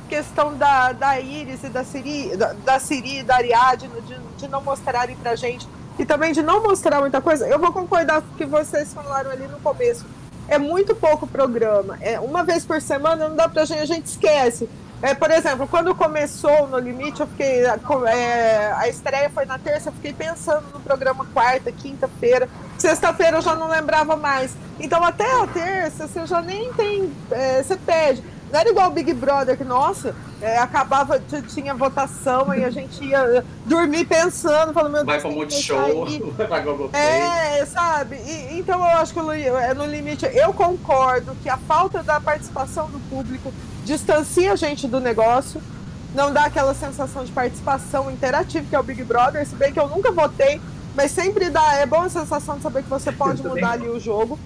questão da, da Iris e da Siri, da, da Siri e da Ariadne, de, de não mostrarem pra gente, e também de não mostrar muita coisa, eu vou concordar com o que vocês falaram ali no começo é muito pouco programa. É uma vez por semana não dá pra gente, a gente esquece. É, por exemplo, quando começou no Limite, eu fiquei. É, a estreia foi na terça, eu fiquei pensando no programa quarta, quinta-feira. Sexta-feira eu já não lembrava mais. Então até a terça você já nem tem. É, você pede. Não era igual o Big Brother, que, nossa, é, acabava, tinha votação e a gente ia dormir pensando, falando, meu Deus. Vai pra Multishow, vai pra Google É, sabe? E, então eu acho que é no limite, eu concordo que a falta da participação do público distancia a gente do negócio, não dá aquela sensação de participação interativa que é o Big Brother, se bem que eu nunca votei, mas sempre dá, é bom a sensação de saber que você pode mudar ali o jogo.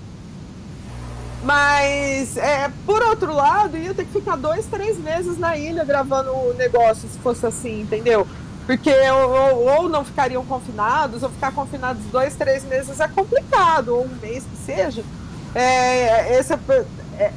Mas, é, por outro lado, ia ter que ficar dois, três meses na ilha gravando o negócio, se fosse assim, entendeu? Porque ou, ou, não ficariam confinados, ou ficar confinados dois, três meses é complicado, ou um mês que seja. É, esse, é,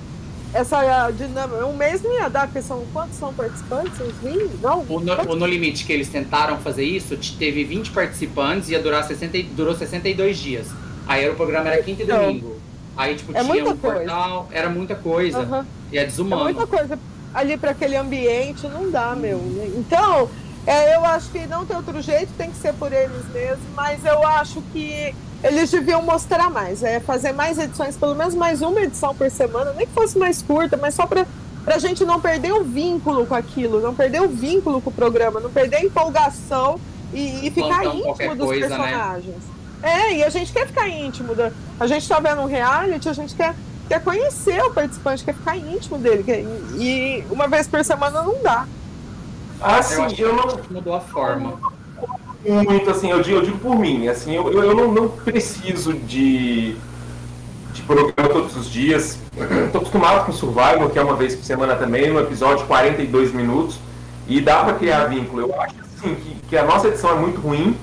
essa dinâmica, um mês não ia dar, porque são quantos são participantes? Uns 20? Não? O no, o no, Limite, que eles tentaram fazer isso, teve 20 participantes, ia durar 60, durou 62 dias. Aí o programa era quinta e então, domingo. Aí, tipo, é tinha um coisa. portal, era muita coisa. Uhum. E é desumano. É muita coisa. ali para aquele ambiente, não dá, meu. Então, é, eu acho que não tem outro jeito, tem que ser por eles mesmos, mas eu acho que eles deviam mostrar mais, é fazer mais edições, pelo menos mais uma edição por semana, nem que fosse mais curta, mas só para a gente não perder o vínculo com aquilo, não perder o vínculo com o programa, não perder a empolgação e, e ficar íntimo dos coisa, né? personagens. Né? É, e a gente quer ficar íntimo. Da, a gente está vendo um reality, a gente quer, quer conhecer o participante, quer ficar íntimo dele. Quer, e uma vez por semana não dá. Ah, sim, eu, eu não. Mudou a forma. Muito assim, eu digo, eu digo por mim, assim, eu, eu não, não preciso de, de programa todos os dias. Estou acostumado com Survival, que é uma vez por semana também, no episódio de 42 minutos, e dá para criar vínculo. Eu acho assim, que, que a nossa edição é muito ruim,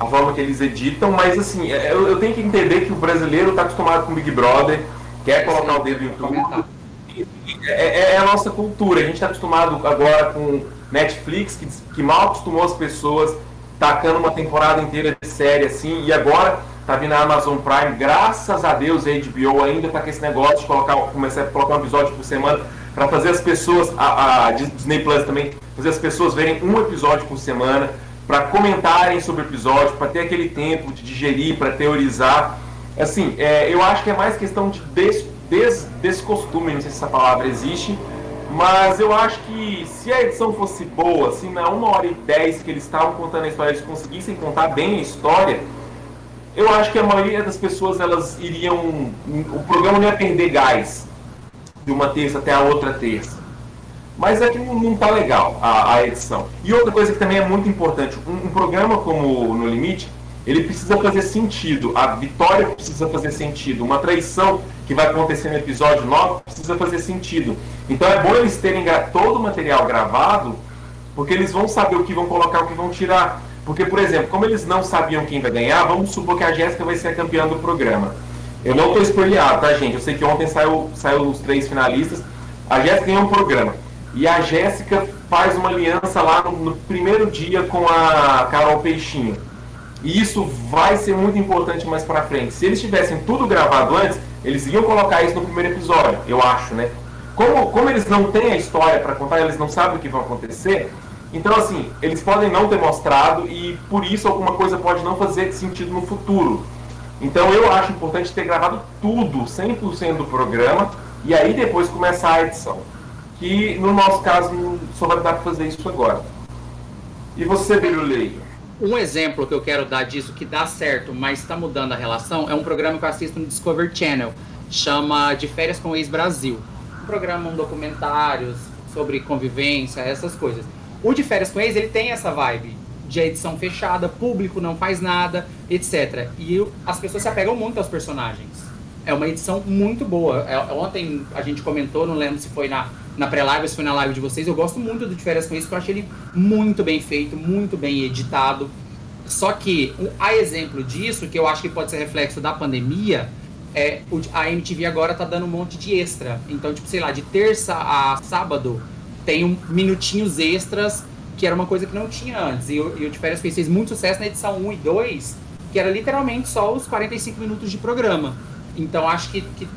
a forma que eles editam, mas assim, é, eu, eu tenho que entender que o brasileiro está acostumado com Big Brother, quer colocar o dedo em tudo. É, é, é, a nossa cultura, a gente está acostumado agora com Netflix, que, que mal acostumou as pessoas, tacando uma temporada inteira de série assim, e agora tá vindo a Amazon Prime, graças a Deus a HBO ainda tá com esse negócio de colocar, começar a colocar um episódio por semana para fazer as pessoas, a, a, Disney Plus também, fazer as pessoas verem um episódio por semana, para comentarem sobre o episódio, para ter aquele tempo de digerir, para teorizar. Assim, é, eu acho que é mais questão de des, des, descostume, não sei se essa palavra existe, mas eu acho que se a edição fosse boa, se na 1 hora e 10 que eles estavam contando a história, eles conseguissem contar bem a história, eu acho que a maioria das pessoas elas iriam. O programa não ia perder gás de uma terça até a outra terça. Mas é que não está legal a, a, edição. E outra coisa que também é muito importante: um, um programa como No Limite, ele precisa fazer sentido. A vitória precisa fazer sentido. Uma traição que vai acontecer no episódio 9 precisa fazer sentido. Então é bom eles terem todo o material gravado, porque eles vão saber o que vão colocar, o que vão tirar. Porque, por exemplo, como eles não sabiam quem vai ganhar, vamos supor que a Jéssica vai ser a campeã do programa. Eu não estou spoileado, tá, gente? Eu sei que ontem saiu, saiu os três finalistas. A Jéssica ganhou um programa. E a Jéssica faz uma aliança lá no, no primeiro dia com a Carol Peixinho. E isso vai ser muito importante mais pra frente. Se eles tivessem tudo gravado antes, eles iam colocar isso no primeiro episódio, eu acho, né? Como, como eles não têm a história para contar, eles não sabem o que vai acontecer, então, assim, eles podem não ter mostrado e por isso alguma coisa pode não fazer sentido no futuro. Então, eu acho importante ter gravado tudo, 100% do programa, e aí depois começar a edição. Que no nosso caso só vai dar para fazer isso agora. E você, Birulei? Um exemplo que eu quero dar disso que dá certo, mas está mudando a relação, é um programa que eu assisto no Discovery Channel, chama De Férias com o Ex-Brasil. Um programa, um documentários sobre convivência, essas coisas. O De Férias com Ex, ele tem essa vibe de edição fechada, público não faz nada, etc. E as pessoas se apegam muito aos personagens. É uma edição muito boa. É, ontem a gente comentou, não lembro se foi na, na pré-live, se foi na live de vocês. Eu gosto muito do De Férias com isso, porque eu achei ele muito bem feito, muito bem editado. Só que, a exemplo disso, que eu acho que pode ser reflexo da pandemia, é a MTV agora tá dando um monte de extra. Então, tipo, sei lá, de terça a sábado tem um, minutinhos extras, que era uma coisa que não tinha antes. E o, e o De Férias fez muito sucesso na edição 1 e 2, que era literalmente só os 45 minutos de programa. Então acho que, que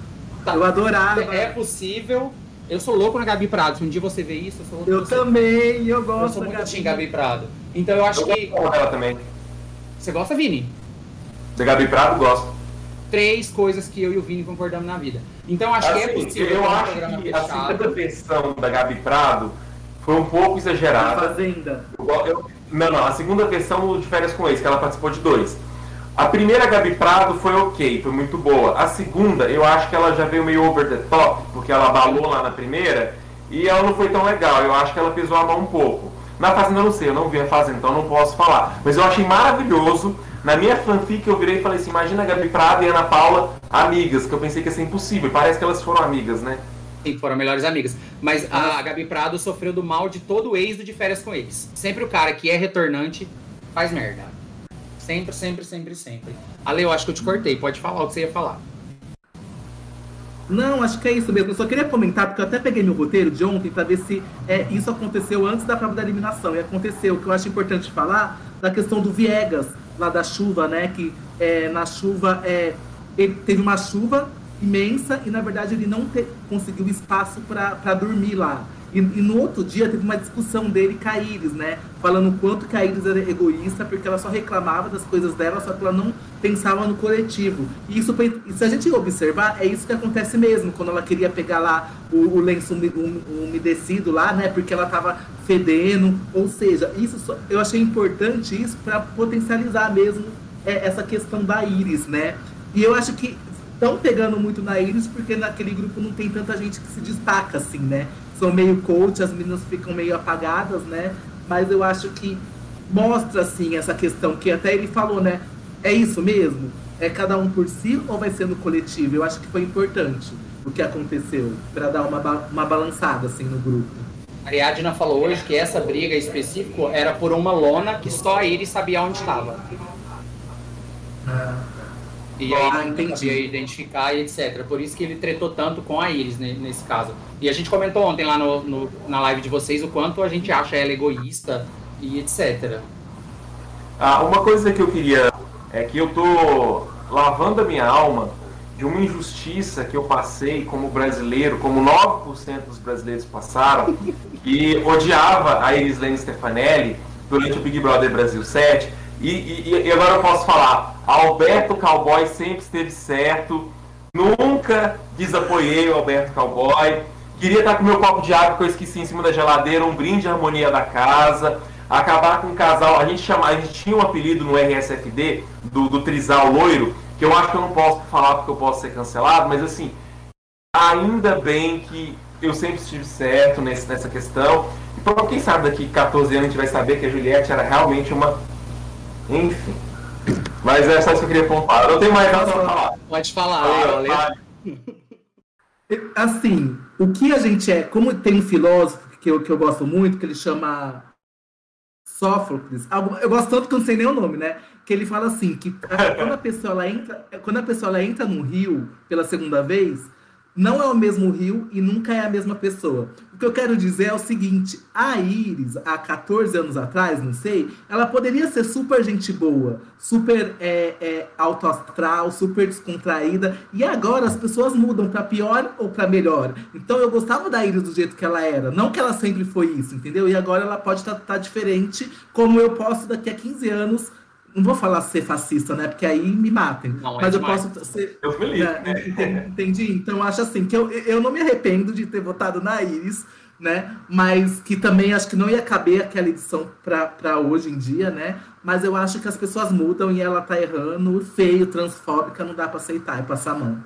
tá, eu adorava. É possível eu sou louco na Gabi Prado. Se um dia você vê isso, eu sou louco. Eu também, eu gosto. Eu sou muito Gabi. Gabi Prado. Então eu acho eu que. Gosto dela também. Você gosta, Vini? Da Gabi Prado, gosto. Três coisas que eu e o Vini concordamos na vida. Então eu acho assim, que é assim, possível. Eu acho um que fechado. a segunda versão da Gabi Prado foi um pouco exagerada. Fazenda. Eu, eu, não, não. A segunda versão de Férias com Ex, que ela participou de dois. A primeira Gabi Prado foi ok, foi muito boa. A segunda, eu acho que ela já veio meio over the top, porque ela balou lá na primeira, e ela não foi tão legal. Eu acho que ela pisou a mão um pouco. Na Fazenda eu não sei, eu não vi a Fazenda, então não posso falar. Mas eu achei maravilhoso. Na minha fanfic eu virei e falei assim, imagina a Gabi Prado e a Ana Paula amigas, que eu pensei que ia ser impossível. Parece que elas foram amigas, né? Sim, foram melhores amigas. Mas a Gabi Prado sofreu do mal de todo o ex do De Férias com eles. Sempre o cara que é retornante faz merda. Sempre, sempre, sempre, sempre. Ale, eu acho que eu te cortei. Pode falar o que você ia falar. Não, acho que é isso mesmo. Eu só queria comentar, porque eu até peguei meu roteiro de ontem para ver se é, isso aconteceu antes da prova da eliminação. E aconteceu. O que eu acho importante falar da questão do Viegas, lá da chuva, né? Que é, na chuva é, ele teve uma chuva imensa e na verdade ele não te, conseguiu espaço para dormir lá. E, e, no outro dia teve uma discussão dele com a Iris, né? Falando o quanto que a Iris era egoísta, porque ela só reclamava das coisas dela, só que ela não pensava no coletivo. E isso, se a gente observar, é isso que acontece mesmo, quando ela queria pegar lá o, o lenço umedecido lá, né? Porque ela tava fedendo. Ou seja, isso só, eu achei importante isso para potencializar mesmo é, essa questão da Iris, né? E eu acho que estão pegando muito na Iris porque naquele grupo não tem tanta gente que se destaca assim, né? São meio coach, as meninas ficam meio apagadas, né? Mas eu acho que mostra, assim, essa questão que até ele falou, né? É isso mesmo? É cada um por si ou vai ser no coletivo? Eu acho que foi importante o que aconteceu, para dar uma, uma balançada, assim, no grupo. A Ariadna falou hoje que essa briga específica era por uma lona que só Iris sabia onde estava. Ah. E aí não sabia identificar e etc. Por isso que ele tretou tanto com a Iris né, nesse caso. E a gente comentou ontem lá no, no, na live de vocês o quanto a gente acha ela egoísta e etc. Ah, uma coisa que eu queria é que eu tô lavando a minha alma de uma injustiça que eu passei como brasileiro, como 9% dos brasileiros passaram, e odiava a Iris Lane Stefanelli durante o Big Brother Brasil 7. E, e, e agora eu posso falar, Alberto Cowboy sempre esteve certo. Nunca desapoiei o Alberto Cowboy. Queria estar com meu copo de água que eu esqueci em cima da geladeira, um brinde à harmonia da casa. Acabar com um casal. A gente, chama, a gente tinha um apelido no RSFD do, do Trisal Loiro, que eu acho que eu não posso falar porque eu posso ser cancelado, mas assim, ainda bem que eu sempre estive certo nesse, nessa questão. E quem sabe daqui 14 anos a gente vai saber que a Juliette era realmente uma. Enfim. Mas é só isso que eu queria pontuar. Eu tenho mais nada pra falar. Pode falar, Assim, o que a gente é, como tem um filósofo que eu, que eu gosto muito, que ele chama Sófocles, eu gosto tanto que eu não sei nem o nome, né? Que ele fala assim, que quando a pessoa ela entra, quando a pessoa ela entra num rio pela segunda vez, não é o mesmo rio e nunca é a mesma pessoa. O que eu quero dizer é o seguinte: a Iris, há 14 anos atrás, não sei, ela poderia ser super gente boa, super é, é, autoastral, super descontraída, e agora as pessoas mudam para pior ou para melhor. Então eu gostava da Iris do jeito que ela era, não que ela sempre foi isso, entendeu? E agora ela pode estar tá, tá diferente, como eu posso daqui a 15 anos não vou falar ser fascista, né? Porque aí me matem. Não, é mas é eu posso ser. Eu feliz. Né? Entendi. Então acho assim que eu, eu não me arrependo de ter votado na Iris, né? Mas que também acho que não ia caber aquela edição para hoje em dia, né? Mas eu acho que as pessoas mudam e ela tá errando, feio, transfóbica, não dá para aceitar e passar a mão.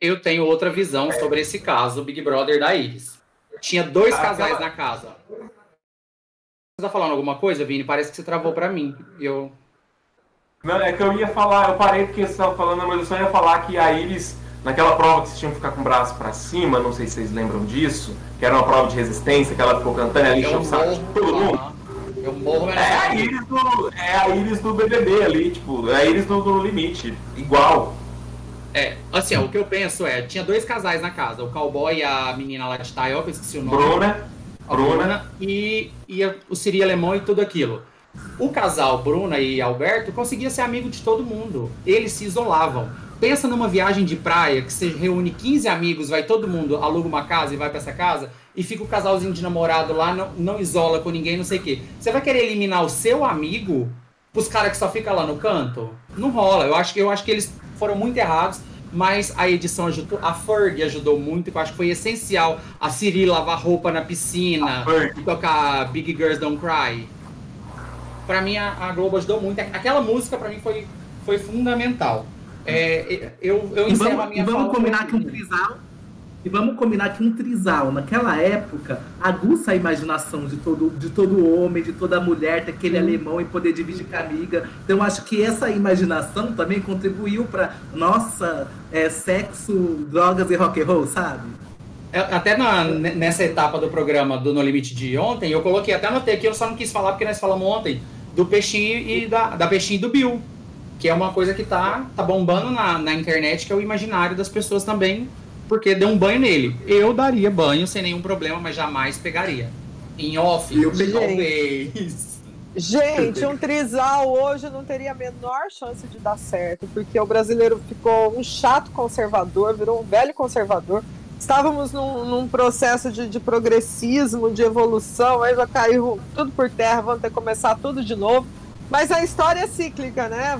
Eu tenho outra visão é. sobre esse caso, Big Brother da Iris. Tinha dois ah, casais na casa. Você tá falando alguma coisa, Vini? Parece que você travou para mim. Eu não, é que eu ia falar, eu parei porque você estava falando, mas eu só ia falar que a Iris, naquela prova que vocês tinham que ficar com o braço para cima, não sei se vocês lembram disso, que era uma prova de resistência, que ela ficou cantando ali, encheu o saco de todo mundo. Eu morro, é a Iris do, é a Iris do BBB ali, tipo, é a Iris do, do limite, igual. É, assim, ó, o que eu penso é, tinha dois casais na casa, o cowboy e a menina lá de que eu esqueci o nome. Bruna. Bruna. Bruna e, e o Siri Alemão e tudo aquilo. O casal Bruna e Alberto conseguia ser amigo de todo mundo. Eles se isolavam. Pensa numa viagem de praia que você reúne 15 amigos, vai todo mundo, aluga uma casa e vai para essa casa e fica o casalzinho de namorado lá, não, não isola com ninguém, não sei o quê. Você vai querer eliminar o seu amigo pros caras que só ficam lá no canto? Não rola. Eu acho, eu acho que eles foram muito errados mas a edição ajudou, a Ferg ajudou muito, eu acho que foi essencial a Siri lavar roupa na piscina e tocar Big Girls Don't Cry para mim a, a, Globo ajudou muito. Aquela música para mim foi, foi fundamental. É, eu, eu encerro vamos, a minha e vamos combinar que um trisal e vamos combinar que um trisal, naquela época, aguça a imaginação de todo, de todo homem, de toda mulher, ter aquele alemão e poder dividir com a amiga. Então, acho que essa imaginação também contribuiu para nossa é, sexo, drogas e rock and roll, sabe? É, até na, nessa etapa do programa do No Limite de ontem, eu coloquei, até anotei aqui, eu só não quis falar porque nós falamos ontem do Peixinho e da, da Peixinho e do Bill, que é uma coisa que tá, tá bombando na, na internet, que é o imaginário das pessoas também, porque deu um banho nele. Eu daria banho sem nenhum problema, mas jamais pegaria. Em off, eu talvez. Gente, um trisal hoje não teria a menor chance de dar certo, porque o brasileiro ficou um chato conservador, virou um velho conservador estávamos num, num processo de, de, progressismo, de evolução, aí já caiu tudo por terra, vamos ter que começar tudo de novo. Mas a história é cíclica, né?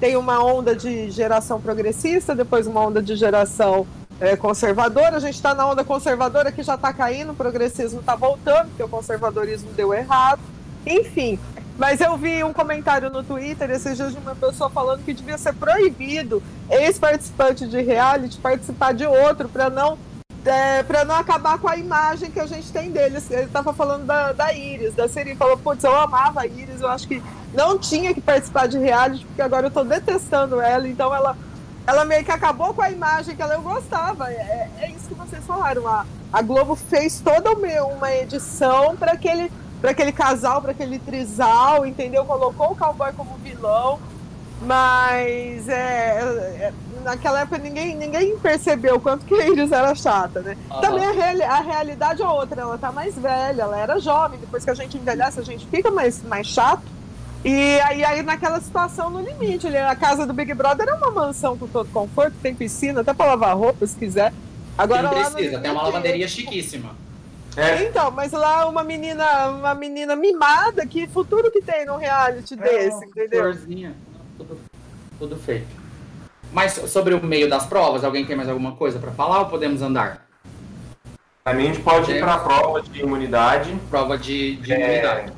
Tem uma onda de geração progressista, depois uma onda de geração é, conservadora. A gente está na onda conservadora que já está caindo, o progressismo está voltando, porque o conservadorismo deu errado. Enfim, mas eu vi um comentário no Twitter esses dias de uma pessoa falando que devia ser proibido ex-participante de reality participar de outro para não é, para não acabar com a imagem que a gente tem deles. Ele estava falando da, da Iris, da Siri. Falou, putz, eu amava a Iris, eu acho que não tinha que participar de reality, porque agora eu estou detestando ela. Então ela, ela meio que acabou com a imagem que ela eu gostava. É, é isso que vocês falaram. A, a Globo fez toda uma edição para aquele, aquele casal, para aquele trisal, entendeu? Colocou o cowboy como vilão. Mas é, é, naquela época ninguém, ninguém percebeu quanto que a Iris era chata, né? Uhum. Também a, reali a realidade é outra, ela tá mais velha, ela era jovem, depois que a gente envelhece, a gente fica mais, mais chato. E aí, aí naquela situação no limite, ali, a casa do Big Brother é uma mansão com todo conforto, tem piscina, até para lavar roupa se quiser. Agora Não precisa, tem uma lavanderia chiquíssima. É. Então, mas lá uma menina, uma menina mimada, que futuro que tem num reality é, desse, entendeu? Florzinha tudo, tudo feito. Mas sobre o meio das provas, alguém tem mais alguma coisa para falar ou podemos andar? A gente pode ir para a prova de imunidade. Prova de, de é, imunidade.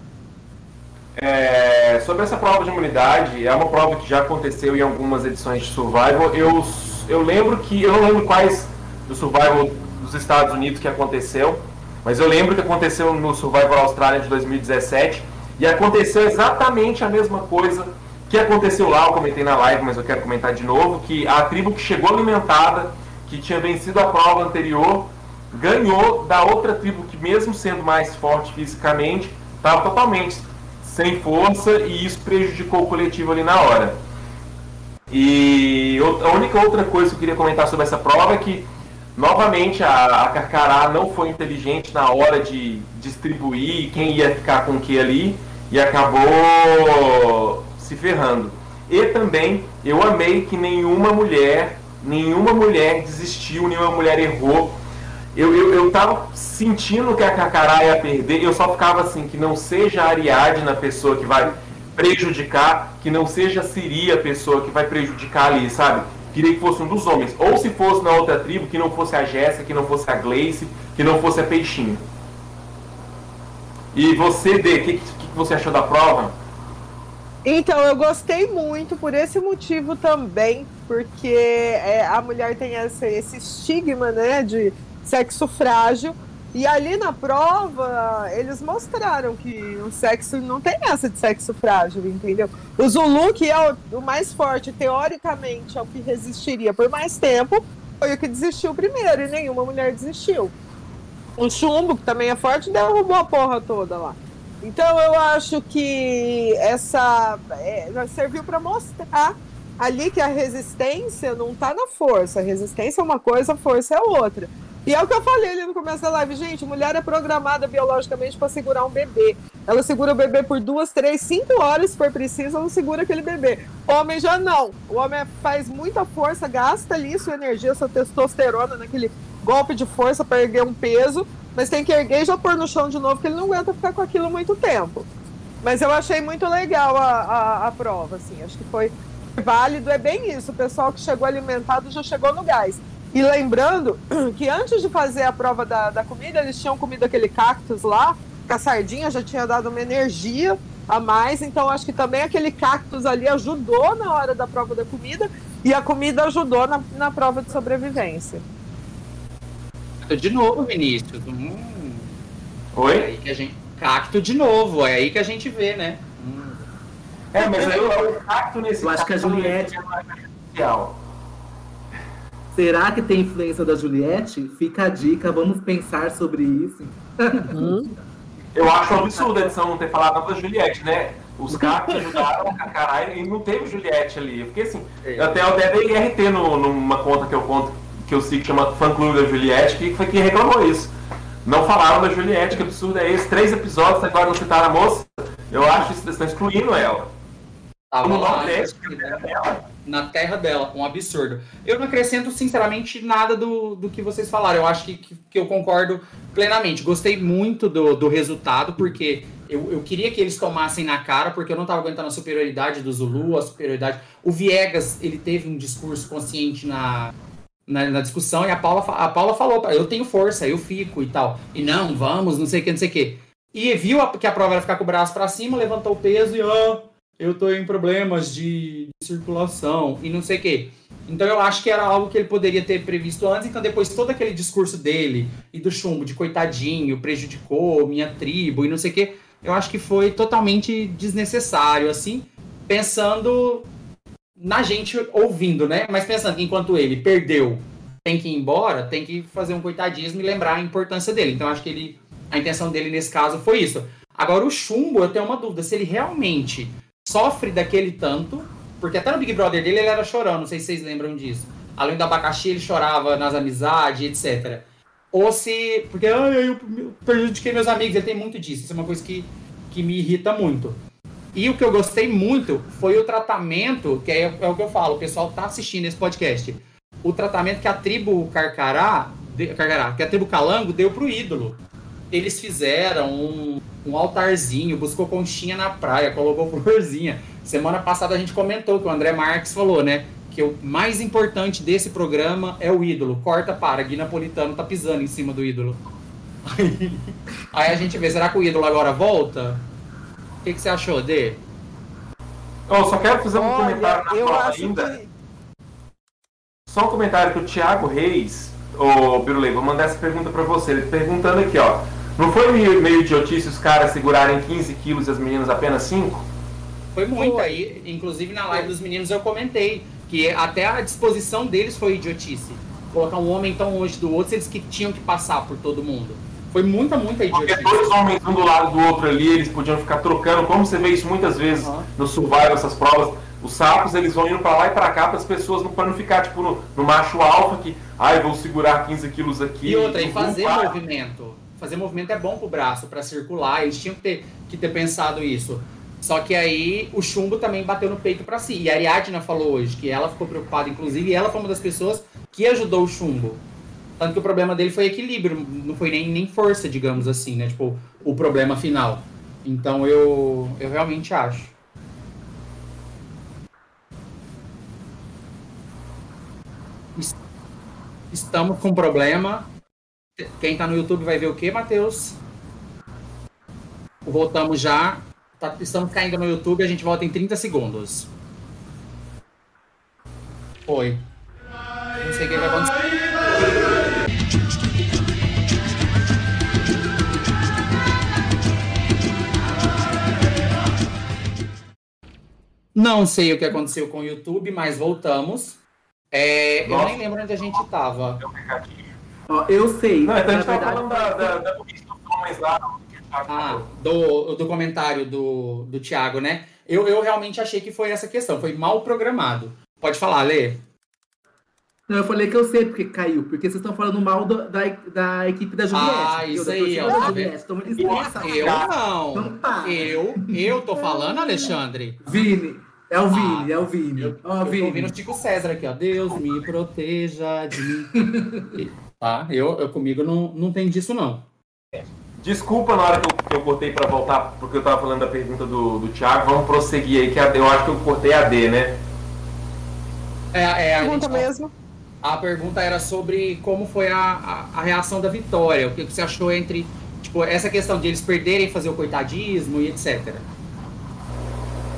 É, sobre essa prova de imunidade, é uma prova que já aconteceu em algumas edições de Survival. Eu, eu lembro que. Eu não lembro quais do Survival dos Estados Unidos que aconteceu, mas eu lembro que aconteceu no Survival Austrália de 2017 e aconteceu exatamente a mesma coisa que aconteceu lá, eu comentei na live, mas eu quero comentar de novo, que a tribo que chegou alimentada, que tinha vencido a prova anterior, ganhou da outra tribo que mesmo sendo mais forte fisicamente, estava totalmente sem força e isso prejudicou o coletivo ali na hora. E a única outra coisa que eu queria comentar sobre essa prova é que, novamente, a, a Carcará não foi inteligente na hora de distribuir quem ia ficar com o que ali e acabou se ferrando. E também eu amei que nenhuma mulher, nenhuma mulher desistiu, nenhuma mulher errou. Eu, eu, eu tava sentindo que a Cacará ia perder, eu só ficava assim, que não seja a Ariadne a pessoa que vai prejudicar, que não seja a Siri a pessoa que vai prejudicar ali, sabe? Queria que fosse um dos homens. Ou se fosse na outra tribo, que não fosse a Jéssica, que não fosse a Gleice, que não fosse a Peixinho. E você, Dê, o que, que, que você achou da prova? Então, eu gostei muito por esse motivo também, porque é, a mulher tem esse, esse estigma, né, de sexo frágil. E ali na prova, eles mostraram que o sexo não tem essa de sexo frágil, entendeu? O Zulu, que é o, o mais forte, teoricamente, é o que resistiria por mais tempo, foi o que desistiu primeiro, e nenhuma mulher desistiu. O Chumbo, que também é forte, derrubou a porra toda lá. Então eu acho que essa é, serviu para mostrar ali que a resistência não está na força. A resistência é uma coisa, a força é outra. E é o que eu falei ali no começo da live, gente. Mulher é programada biologicamente para segurar um bebê. Ela segura o bebê por duas, três, cinco horas, se for preciso, ela segura aquele bebê. Homem já não. O homem faz muita força, gasta ali sua energia, sua testosterona naquele golpe de força para erguer um peso mas tem que erguer e já pôr no chão de novo, porque ele não aguenta ficar com aquilo muito tempo. Mas eu achei muito legal a, a, a prova, assim, acho que foi válido, é bem isso, o pessoal que chegou alimentado já chegou no gás. E lembrando que antes de fazer a prova da, da comida, eles tinham comido aquele cactus lá, que a sardinha já tinha dado uma energia a mais, então acho que também aquele cactus ali ajudou na hora da prova da comida e a comida ajudou na, na prova de sobrevivência. Cacto de novo, Vinícius. Hum. Oi? É aí que a gente... Cacto de novo, é aí que a gente vê, né? Hum. É, mas aí o cacto nesse. Eu acho que a Juliette. É Será que tem influência da Juliette? Fica a dica, vamos pensar sobre isso. Uhum. Eu acho absurdo a edição não ter falado da Juliette, né? Os cactos ajudaram a caralho e não teve Juliette ali. Eu fiquei assim. É. Eu até, eu até dei RT no, numa conta que eu conto que eu sigo que chama Fã Clube da Juliette, que foi quem reclamou isso. Não falaram da Juliette, que absurdo é esse? Três episódios, agora não citaram a moça. Eu acho que vocês estão excluindo ela. Tava No Nordeste, na terra dela, um absurdo. Eu não acrescento, sinceramente, nada do, do que vocês falaram. Eu acho que, que, que eu concordo plenamente. Gostei muito do, do resultado, porque eu, eu queria que eles tomassem na cara, porque eu não estava aguentando a superioridade do Zulu, a superioridade. O Viegas, ele teve um discurso consciente na, na, na, discussão e a Paula, a Paula falou: eu tenho força, eu fico e tal. E não, vamos, não sei o que, não sei o que. E viu a, que a prova era ficar com o braço para cima, levantou o peso e, oh, eu tô em problemas de, de circulação e não sei o que. Então eu acho que era algo que ele poderia ter previsto antes, então depois todo aquele discurso dele e do chumbo de coitadinho, prejudicou minha tribo e não sei o que, eu acho que foi totalmente desnecessário, assim, pensando na gente ouvindo, né? Mas pensando que enquanto ele perdeu, tem que ir embora, tem que fazer um coitadismo e lembrar a importância dele. Então acho que ele, a intenção dele nesse caso foi isso. Agora o chumbo, eu tenho uma dúvida, se ele realmente sofre daquele tanto, porque até no Big Brother dele ele era chorão, não sei se vocês lembram disso. Além do abacaxi, ele chorava nas amizades, etc. Ou se. Porque ah, eu prejudiquei meus amigos, ele tem muito disso. Isso é uma coisa que, que me irrita muito. E o que eu gostei muito foi o tratamento, que é, é o que eu falo, o pessoal tá assistindo esse podcast. O tratamento que a tribo Carcará, de, Carcará que a tribo Calango deu pro ídolo. Eles fizeram um, um altarzinho, buscou conchinha na praia, colocou florzinha. Semana passada a gente comentou que o André Marques falou, né? Que o mais importante desse programa é o ídolo. Corta para, Gui Napolitano tá pisando em cima do ídolo. Aí, aí a gente vê, será que o ídolo agora volta? O que, que você achou, Dê? Eu só quero fazer um Olha, comentário na prova ainda. Que... Só um comentário que o Thiago Reis, ô Birulei, vou mandar essa pergunta para você. Ele perguntando aqui, ó. Não foi meio, meio idiotice os caras segurarem 15 quilos e as meninas apenas 5? Foi muito. Aí, inclusive na live dos meninos eu comentei que até a disposição deles foi idiotice. Colocar um homem tão longe do outro, eles que tinham que passar por todo mundo. Foi muita, muita idiotice. Porque dois homens um do lado do outro ali, eles podiam ficar trocando, como você vê isso muitas vezes uhum. no survival, essas provas. Os sapos, eles vão indo para lá e para cá para as pessoas, para não ficar tipo no, no macho alfa que, ai, ah, vou segurar 15 quilos aqui. E outra, e fazer movimento fazer movimento é bom pro braço, para circular. Eles tinham que ter, que ter pensado isso. Só que aí o chumbo também bateu no peito para si. E a Ariadna falou hoje que ela ficou preocupada, inclusive, e ela foi uma das pessoas que ajudou o chumbo. Tanto que o problema dele foi equilíbrio, não foi nem, nem força, digamos assim, né? Tipo, o problema final. Então eu, eu realmente acho. Estamos com problema. Quem tá no YouTube vai ver o que, Matheus? Voltamos já. Tá, estamos caindo no YouTube, a gente volta em 30 segundos. Foi. Não sei o que vai acontecer. Não sei o que aconteceu com o YouTube, mas voltamos. É, eu nem lembro onde a gente estava. Eu sei. Não, então a gente estava falando da, da, da homens lá. Ah, do, do comentário do, do Thiago, né? Eu, eu realmente achei que foi essa questão, foi mal programado. Pode falar, Lê. Não, eu falei que eu sei porque caiu, porque vocês estão falando mal do, da, da equipe da Juliette. Ah, isso aí, ó. Juliette, eu não. Então, eu, eu tô falando, Alexandre. Vini. É o Vini, ah, é o Vini. Eu, oh, eu Vini. tô ouvindo o Chico César aqui, ó. Deus me proteja de mim. tá? Eu, eu comigo não, não tem disso, não. Desculpa na hora que eu, que eu cortei para voltar, porque eu tava falando da pergunta do, do Thiago. Vamos prosseguir aí, que a, eu acho que eu cortei a D, né? É, é a pergunta gente, mesmo. A pergunta era sobre como foi a, a, a, reação da vitória. O que você achou entre tipo, essa questão de eles perderem, fazer o coitadismo e etc.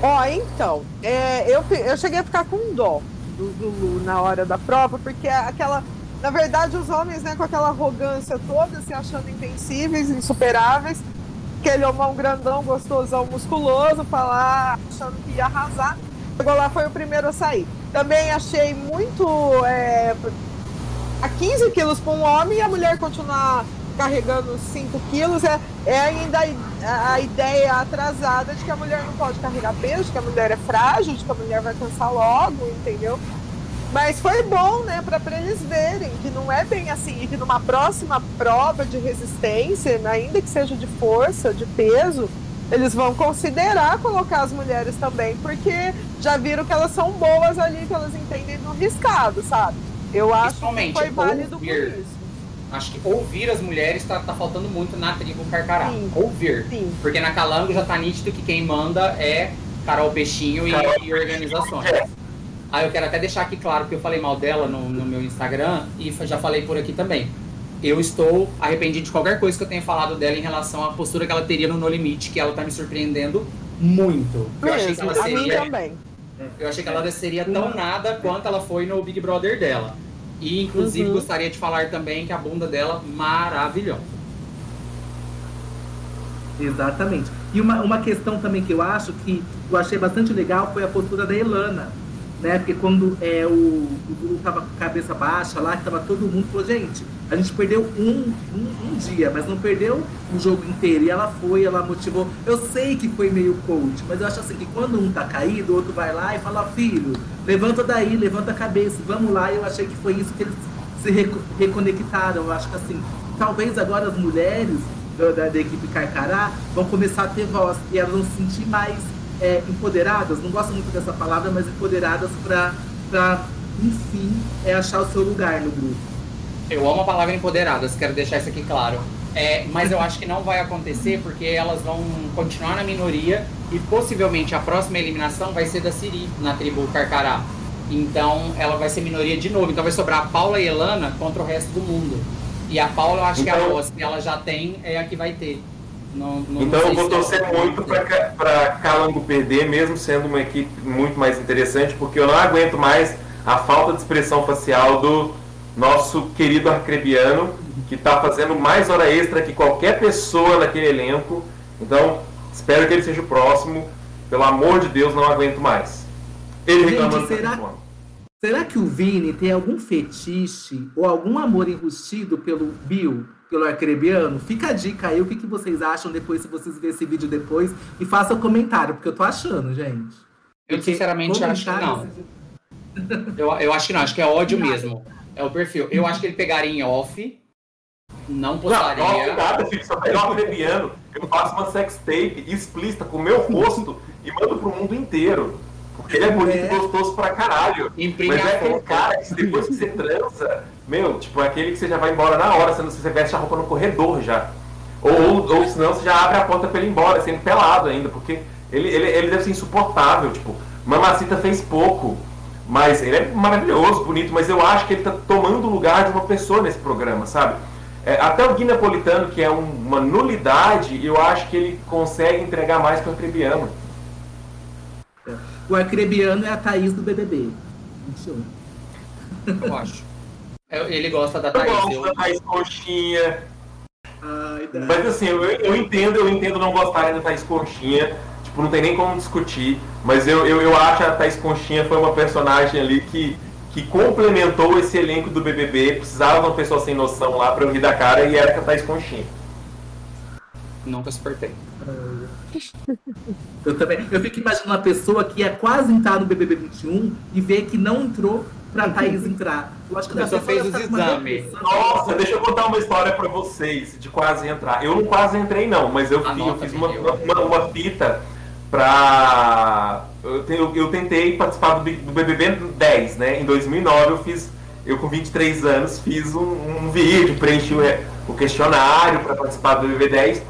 Ó, então, é, eu, eu cheguei a ficar com dó do Zulu na hora da prova, porque aquela na verdade, os homens, né, com aquela arrogância toda, se achando invencíveis, insuperáveis, aquele homão grandão, gostosão, musculoso, falar, achando que ia arrasar. Chegou lá, foi o primeiro a sair. Também achei muito. É, a 15 quilos para um homem e a mulher continuar carregando 5 quilos é, é ainda a, a, ideia atrasada de que a mulher não pode carregar peso, de que a mulher é frágil, de que a mulher vai cansar logo, entendeu? Mas foi bom, né, para eles verem que não é bem assim, e que numa próxima prova de resistência, ainda que seja de força, de peso, eles vão considerar colocar as mulheres também, porque já viram que elas são boas ali, que elas entendem do riscado, sabe? Eu acho que foi válido ouvir. por isso. Acho que ouvir as mulheres tá, tá faltando muito na tribo Carcará. Sim, ouvir. Sim. Porque na Calango já tá nítido que quem manda é Carol Peixinho e, e organizações. Aí eu quero até deixar aqui claro que eu falei mal dela no, no meu Instagram e já falei por aqui também eu estou arrependido de qualquer coisa que eu tenha falado dela em relação à postura que ela teria no No Limite, que ela tá me surpreendendo muito. Eu achei que ela seria. Eu achei que ela seria tão nada quanto ela foi no Big Brother dela. E inclusive uhum. gostaria de falar também que a bunda dela maravilhosa. Exatamente. E uma, uma questão também que eu acho que eu achei bastante legal foi a postura da Elana né? Porque quando é, o, o tava com a cabeça baixa lá, que tava todo mundo, falou, gente, a gente perdeu um, um, um, dia, mas não perdeu o jogo inteiro. E ela foi, ela motivou. Eu sei que foi meio coach, mas eu acho assim que quando um tá caído, o outro vai lá e fala, filho, levanta daí, levanta a cabeça, vamos lá. E eu achei que foi isso que eles se reconectaram. Eu acho que assim, talvez agora as mulheres da, da, da equipe Carcará vão começar a ter voz e elas vão se sentir mais é, empoderadas, não gosto muito dessa palavra, mas empoderadas para, enfim, é achar o seu lugar no grupo. Eu amo a palavra empoderadas, quero deixar isso aqui claro. É, mas eu acho que não vai acontecer porque elas vão continuar na minoria e possivelmente a próxima eliminação vai ser da Siri na tribo Carcará. Então ela vai ser minoria de novo. Então vai sobrar a Paula e Elana contra o resto do mundo. E a Paula, eu acho então... que a voz que ela já tem é a que vai ter. Não, não então eu vou torcer é muito para Calango perder, mesmo sendo uma equipe muito mais interessante, porque eu não aguento mais a falta de expressão facial do nosso querido arcrebiano, que está fazendo mais hora extra que qualquer pessoa naquele elenco. Então, espero que ele seja o próximo. Pelo amor de Deus, não aguento mais. Ele Gente, será, será que o Vini tem algum fetiche ou algum amor enrustido pelo Bill? Pelo arcrebiano? Fica a dica aí, o que, que vocês acham depois, se vocês verem esse vídeo depois, e faça um comentário, porque eu tô achando, gente. Eu sinceramente acho que não. Eu, eu acho que não, acho que é ódio mesmo. É o perfil. Eu acho que ele pegaria em off, não postaria. Não, não nada, filho, só pegar o arcrebiano, eu faço uma sex tape explícita com o meu rosto e mando pro mundo inteiro. Porque ele é bonito é. e gostoso pra caralho. Imprime Mas é aquele cara que depois que você transa, meu, tipo, é aquele que você já vai embora na hora, sendo você veste a roupa no corredor já. Ou, ou, ou senão você já abre a porta pra ele ir embora, sendo pelado ainda, porque ele, ele, ele deve ser insuportável, tipo, Mamacita fez pouco, mas ele é maravilhoso, bonito, mas eu acho que ele tá tomando o lugar de uma pessoa nesse programa, sabe? É, até o Gui Napolitano, que é um, uma nulidade, eu acho que ele consegue entregar mais que o Arcrebiano. O Arcrebiano é a Thaís do BBB. Eu acho. Ele gosta da Thaís. Eu gosto da Thaís Coxinha. Ai, mas assim, eu, eu entendo, eu entendo não gostar da Thaís Conchinha. Tipo, não tem nem como discutir. Mas eu, eu, eu acho que a Thaís Conchinha foi uma personagem ali que, que complementou esse elenco do BBB. Precisava de uma pessoa sem noção lá pra eu rir da cara e era a Thaís Conchinha. Nunca suportei. Eu também. Eu fico imaginando uma pessoa que ia quase entrar no BBB 21 e ver que não entrou pra Thaís entrar. Eu acho que a fez os exames. Nossa, deixa eu contar uma história pra vocês de quase entrar. Eu não quase entrei, não, mas eu, fiz, eu fiz uma, uma, uma, fita pra. Eu, eu, tentei participar do, do BBB 10, né? Em 2009 eu fiz. Eu com 23 anos fiz um, um vídeo, preenchi o, o questionário para participar do BBB 10.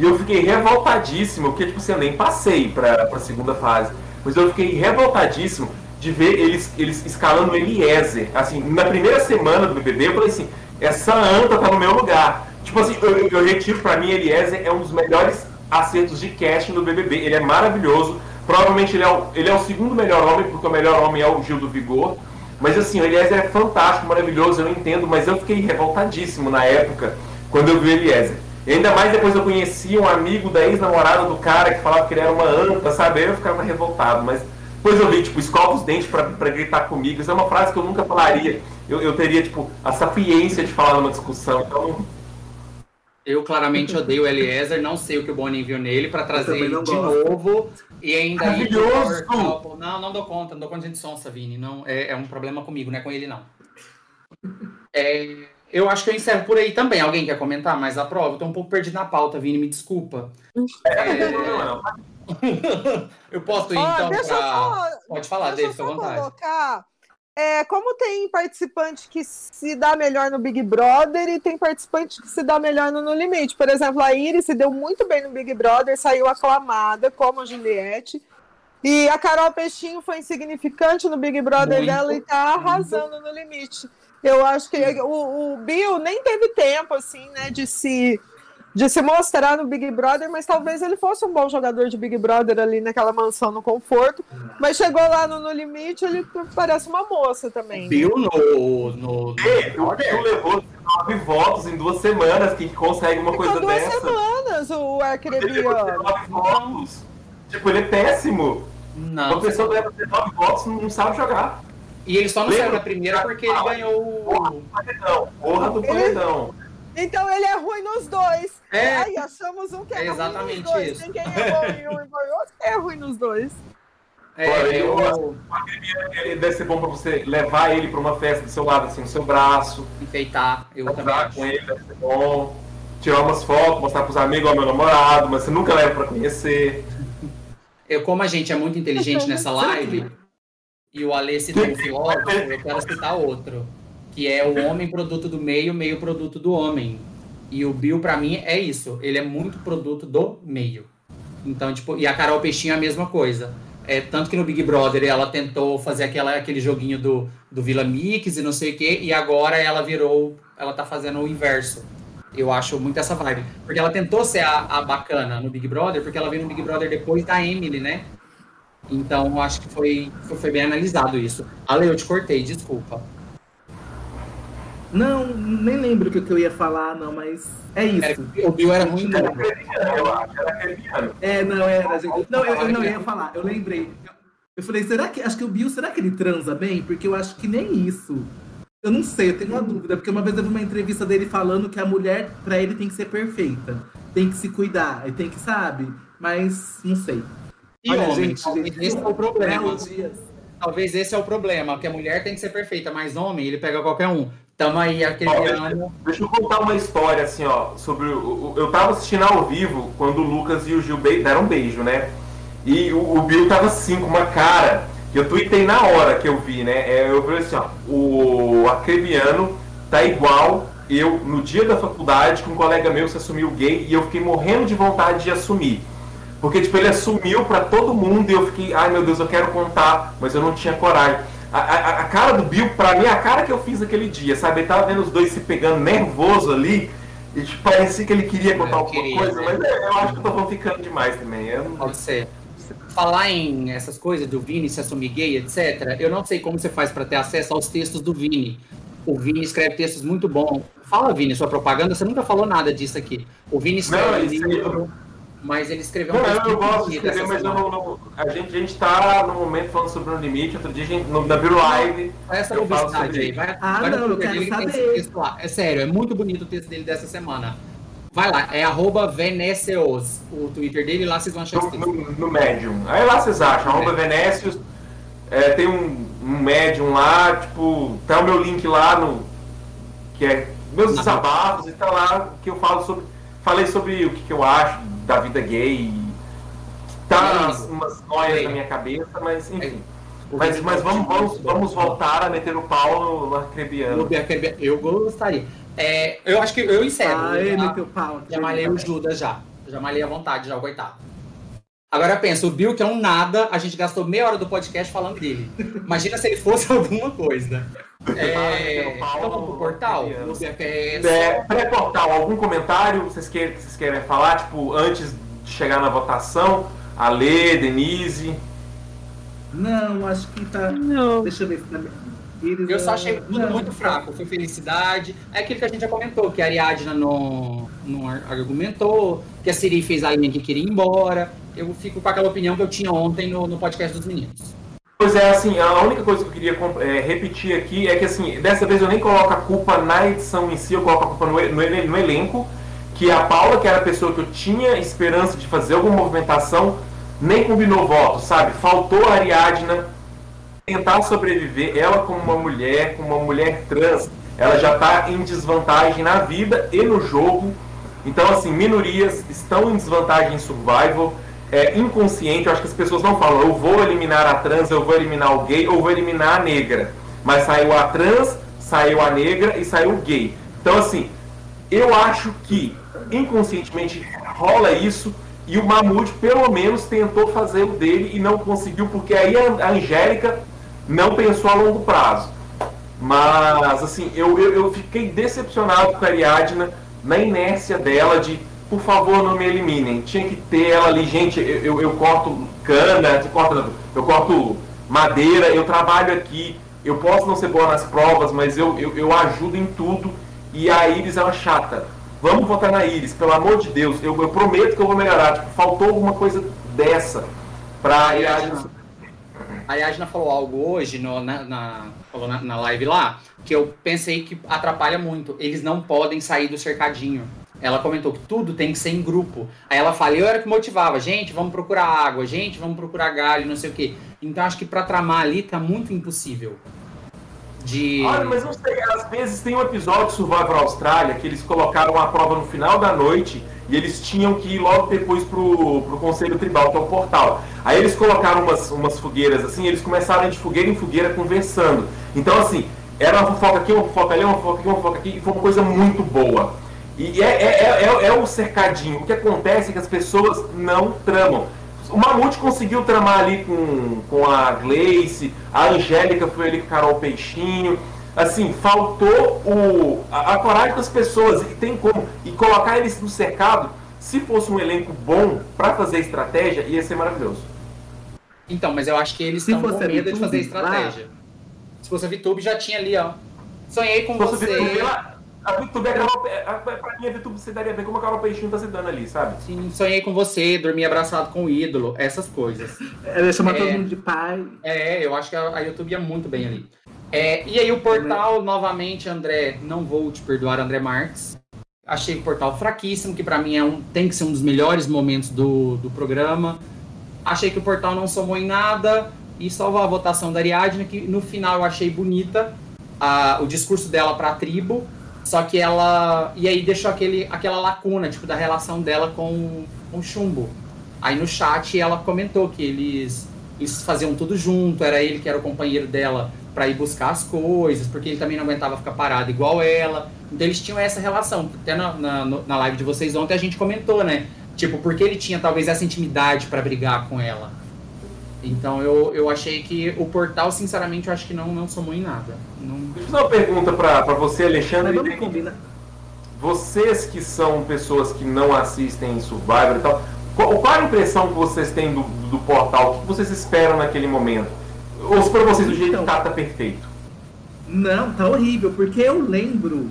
E eu fiquei revoltadíssimo, porque tipo assim, eu nem passei pra, pra segunda fase. Mas eu fiquei revoltadíssimo de ver eles, eles escalando o Eliezer. Assim, na primeira semana do BBB, eu falei assim, essa anta tá no meu lugar. Tipo assim, eu, eu retiro pra mim, Eliezer é um dos melhores acertos de casting do BBB. Ele é maravilhoso. Provavelmente ele é, o, ele é o segundo melhor homem, porque o melhor homem é o Gil do Vigor. Mas assim, o Eliezer é fantástico, maravilhoso, eu entendo, mas eu fiquei revoltadíssimo na época, quando eu vi o Eliezer. E ainda mais depois eu conheci um amigo da ex-namorada do cara que falava que ele era uma anta, sabe? Aí eu ficava revoltado, mas depois eu vi, tipo, escova os dentes pra, pra gritar comigo. Isso é uma frase que eu nunca falaria. Eu, eu teria, tipo, a sapiência de falar numa discussão, então... Eu claramente odeio o Eliezer, não sei o que o Boninho viu nele para trazer ele de gosto. novo e ainda Maravilhoso! Não, não dou conta, não dou conta de sonsa, Vini. Não, é, é um problema comigo, não é com ele, não. É, Eu acho que eu encerro por aí também. Alguém quer comentar mais a prova? Eu tô um pouco perdido na pauta, Vini, me desculpa. É... eu posso ir então deixa eu pra. só- Pode falar, Deixa eu David, fica à vontade. colocar. É, como tem participante que se dá melhor no Big Brother e tem participante que se dá melhor no No Limite. Por exemplo, a Iris se deu muito bem no Big Brother, saiu aclamada, como a Juliette. E a Carol Peixinho foi insignificante no Big Brother Muito, dela e tá arrasando no limite. Eu acho que o, o Bill nem teve tempo, assim, né, de se, de se mostrar no Big Brother, mas talvez ele fosse um bom jogador de Big Brother ali naquela mansão no conforto. Mas chegou lá no, no limite, ele parece uma moça também. né? Viu no. no... É, o Bill levou 19 votos em duas semanas. Quem consegue uma Ficou coisa duas dessa? semanas o Ele levou arcrebiano. 19 votos. Tipo, ele é péssimo. Não. Uma pessoa que leva 19 votos não sabe jogar. E ele só não Lembra? saiu da primeira porque ele ganhou o. Paredão. Porra do paredão. Então ele é ruim nos dois. É. Aí achamos um que é, É ruim exatamente nos dois. isso. Tem quem é bom em um e bom em outro, quem é ruim nos dois. É, Olha, é eu o- gosto. Ele deve ser bom pra você levar ele pra uma festa do seu lado, assim, no seu braço. enfeitar. Eu também acho. com ele deve ser bom. Tirar umas fotos, mostrar pros amigos, ó, meu namorado, mas você nunca leva pra conhecer. Eu, como a gente é muito inteligente nessa live, e o Alê citou um filósofo, eu quero citar outro. Que é o homem produto do meio, meio produto do homem. E o Bill, pra mim, é isso. Ele é muito produto do meio. Então, tipo, e a Carol Peixinho é a mesma coisa. É, tanto que no Big Brother ela tentou fazer aquela, aquele joguinho do, do Vila Mix e não sei o quê, e agora ela virou, ela tá fazendo o inverso. Eu acho muito essa vibe. Porque ela tentou ser a, a bacana no Big Brother, porque ela veio no Big Brother depois da Emily, né? Então, eu acho que foi, foi bem analisado isso. Ale, eu te cortei, desculpa. Não, nem lembro o que eu ia falar, não, mas é Era- isso. o Bill era muito bom. Eu acho, era aquele É, não, era, gente. Não, eu, eu não eu ia falar, eu lembrei. Eu, eu falei, será que. Acho que o Bill, será que ele transa bem? Porque eu acho que nem isso. Eu não sei, eu tenho uma dúvida, porque uma vez eu vi uma entrevista dele falando que a mulher, pra ele, tem que ser perfeita. Tem que se cuidar, e tem que, sabe? Mas não sei. E homem, talvez esse é o problema. Talvez esse é o problema, que a mulher tem que ser perfeita, mas homem, ele pega qualquer um. Tamo aí, aquele Ó, ano. Deixa eu contar uma história assim, ó, sobre o, o- eu tava assistindo ao vivo quando o Lucas e o Gil deram um beijo, né? E o, o Bill tava assim com uma cara que eu tuitei na hora que eu vi, né? É, eu falei assim, ó, o Acrebiano tá igual eu no dia da faculdade que um colega meu se assumiu gay e eu fiquei morrendo de vontade de assumir. Porque, tipo, ele assumiu pra todo mundo e eu fiquei, ai meu Deus, eu quero contar, mas eu não tinha coragem. A, a- a cara do Bill, pra mim, é a cara que eu fiz aquele dia, sabe? Ele tava vendo os dois se pegando nervoso ali e, tipo, parecia que ele queria contar Eu alguma queria, coisa, né? mas é, eu acho que eu tô ficando demais também. Eu não- Pode ser. Falar em essas coisas do Vini se assumir gay, etc. Eu não sei como você faz para ter acesso aos textos do Vini. O Vini escreve textos muito bons. Fala, Vini, sua propaganda, você nunca falou nada disso aqui. O Vini escreve Não, livro, mas ele escreveu um texto eu gosto de escrever, mas eu não, não- a, gente, a gente tá no momento falando sobre o limite, outro dia a gente, no, na Bill Live. Faz essa publicidade aí. Vai, Ah, vai não, eu Twitter quero saber. texto lá. É sério, é muito bonito o texto dele dessa semana. Vai lá, é arroba Veneceos, o Twitter dele, lá vocês vão achar esse no, texto. no, no Medium. Aí lá vocês acham, arroba Venécios, é, tem um, um Medium lá, tipo, tá o meu link lá no. que é meus desabafos e tá lá que eu falo sobre. Falei sobre o que, que eu acho da vida gay. e Tá umas, umas noias na minha cabeça, mas enfim. Mas, mas vamos, vamos, vamos voltar a meter o pau no, no arcrebiano. Eu gostaria. É, eu acho que eu encerro. Ah, eu já, meteu pau. já malhei o Judas já. Já malhei à vontade, já, o coitado. Agora pensa, o Bill, que é um nada, a gente gastou meia hora do podcast falando dele. Imagina se ele fosse alguma coisa. É, então vamos pro portal? Arcrebiano. É, Pré-portal, algum comentário vocês querem, vocês querem falar? Tipo, antes de chegar na votação, Ale, Denise. Não, acho que tá. Não. Deixa eu ver se tá. Eu só achei tudo não. muito fraco. Foi felicidade. É aquilo que a gente já comentou, que a Ariadna não, não ar- argumentou, que a Siri fez a linha que queria ir embora. Eu fico com aquela opinião que eu tinha ontem no, no podcast dos meninos. Pois é, assim, a única coisa que eu queria é, repetir aqui é que, assim, dessa vez eu nem coloco a culpa na edição em si, eu coloco a culpa no, no, no elenco, que a Paula, que era a pessoa que eu tinha esperança de fazer alguma movimentação, nem combinou voto, sabe? Faltou a Ariadna tentar sobreviver, ela como uma mulher, como uma mulher trans, ela já está em desvantagem na vida e no jogo. Então, assim, minorias estão em desvantagem em survival. É inconsciente, eu acho que as pessoas não falam, eu vou eliminar a trans, eu vou eliminar o gay, ou vou eliminar a negra. Mas saiu a trans, saiu a negra e saiu o gay. Então, assim, eu acho que inconscientemente rola isso e o Mamute pelo menos tentou fazer o dele e não conseguiu, porque aí a Angélica não pensou a longo prazo. Mas, assim, eu, eu, eu fiquei decepcionado com a Ariadna na inércia dela de, por favor, não me eliminem. Tinha que ter ela ali, gente, eu, eu, eu corto cana, eu corto, eu corto madeira, eu trabalho aqui, eu posso não ser boa nas provas, mas eu, eu, eu ajudo em tudo. E a Iris é uma chata. Vamos votar na Iris, pelo amor de Deus. Eu, eu prometo que eu vou melhorar. Tipo, faltou alguma coisa dessa pra Ariadna. A Ariadna falou algo hoje no, na, na, falou na, na live lá que eu pensei que atrapalha muito. Eles não podem sair do cercadinho. Ela comentou que tudo tem que ser em grupo. Aí ela fala, eu era que motivava, gente, vamos procurar água, gente, vamos procurar galho, não sei o quê. Então acho que para tramar ali tá muito impossível. De... Olha, mas não sei, às vezes tem um episódio de Survivor Austrália que eles colocaram uma prova no final da noite e eles tinham que ir logo depois pro, pro Conselho Tribal, que é o portal. Aí eles colocaram umas, umas fogueiras assim, eles começaram de fogueira em fogueira conversando. Então, assim, era uma fofoca aqui, uma fofoca ali, uma fofoca aqui, uma fofoca aqui, e foi uma coisa muito boa. E é, é, é, é, é o cercadinho. O que acontece é que as pessoas não tramam. O Mamute conseguiu tramar ali com, com a Gleice, a Angélica foi ali com Carol Peixinho. Assim, faltou o, a, a coragem das pessoas e tem como. E colocar eles no cercado, se fosse um elenco bom para fazer estratégia, ia ser maravilhoso. Então, mas eu acho que eles Se estão com fosse medo de fazer estratégia. Se fosse a VTube, já tinha ali, ó. Sonhei com Se fosse você. a VTube, ela- a VTube é a Carol, Pe- a- pra mim a VTube você daria bem como a Carol Peixinho tá se dando ali, sabe? Sim, sonhei com você, dormi abraçado com o ídolo, essas coisas. Ela chama É. todo mundo de pai. É, eu acho que a, a YouTube ia muito bem ali. É, e aí o portal, novamente, André, não vou te perdoar, André Marques. Achei o portal fraquíssimo, que pra mim é um, tem que ser um dos melhores momentos do, do programa. Achei que o portal não somou em nada. E salvo a votação da Ariadne, que no final eu achei bonita a- o discurso dela pra tribo. Só que ela. E aí deixou aquele, aquela lacuna, tipo, da relação dela com, com o chumbo. Aí no chat ela comentou que eles, eles faziam tudo junto, era ele que era o companheiro dela pra ir buscar as coisas, porque ele também não aguentava ficar parado igual ela. Então eles tinham essa relação. Até na, na, na live de vocês ontem a gente comentou, né? Tipo, porque ele tinha talvez essa intimidade pra brigar com ela. Então eu, eu achei que o portal, sinceramente, eu acho que não, não somou em nada. Não... Deixa eu fazer uma pergunta pra, pra você, Alexandre. vamos combinar. Vocês que são pessoas que não assistem Survivor e tal, qual, qual a impressão que vocês têm do, do portal? O que vocês esperam naquele momento? Ou se pra vocês o jeito Então. que tá, tá perfeito? Não, tá horrível, porque eu lembro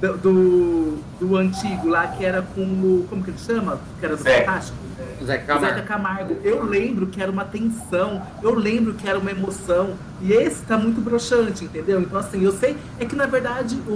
do, do, do antigo lá que era com o. Como que ele chama? Que era do Zé. Fantástico. Zeca Camargo. Camargo. Eu lembro que era uma tensão, eu lembro que era uma emoção. E esse tá muito broxante, entendeu? Então, assim, eu sei. É que na verdade o,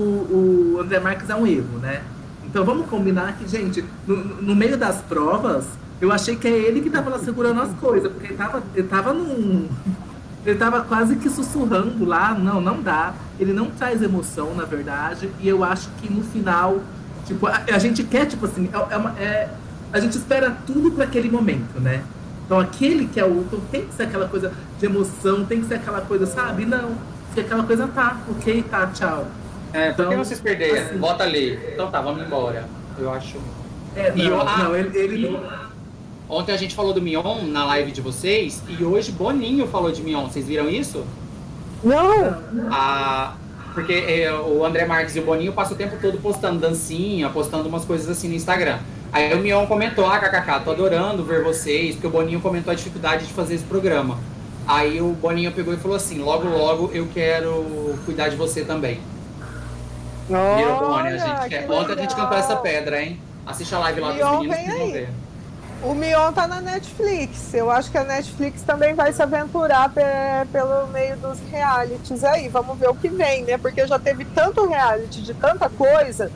o André Marques é um erro, né? Então vamos combinar que, gente, no, no meio das provas, eu achei que é ele que tava lá segurando as coisas, porque ele tava, ele tava num. Ele tava quase que sussurrando lá, não, não dá. Ele não traz emoção, na verdade, e eu acho que no final, tipo, a, a gente quer, tipo assim, é, é uma- é- a gente espera tudo para aquele momento, né? Então aquele que é o então, tem que ser aquela coisa de emoção, tem que ser aquela coisa, sabe? Não, se aquela coisa tá, ok, tá, tchau. É, por que Então, vocês perderam? assim- Bota ali. Então tá, vamos embora. Eu acho. É, E não, eu- ah, não, ele, ele e- não- Ontem a gente falou do Mion na live de vocês e hoje Boninho falou de Mion. Vocês viram isso? Não, Ah, porque é, o André Marques e o Boninho passam o tempo todo postando dancinha, postando umas coisas assim no Instagram. Aí o Mion comentou, ah, kkk, tô adorando ver vocês, porque o Boninho comentou a dificuldade de fazer esse programa. Aí o Boninho pegou e falou assim, logo, logo eu quero cuidar de você também. Virou Boni, a olha, gente quer. que Ontem a gente cantou essa pedra, hein? Assiste a live lá dos Mion meninos vem que vão ver. O Mion tá na Netflix. Eu acho que a Netflix também vai se aventurar pe- pelo meio dos realities aí. Vamos ver o que vem, né? Porque já teve tanto reality de tanta coisa.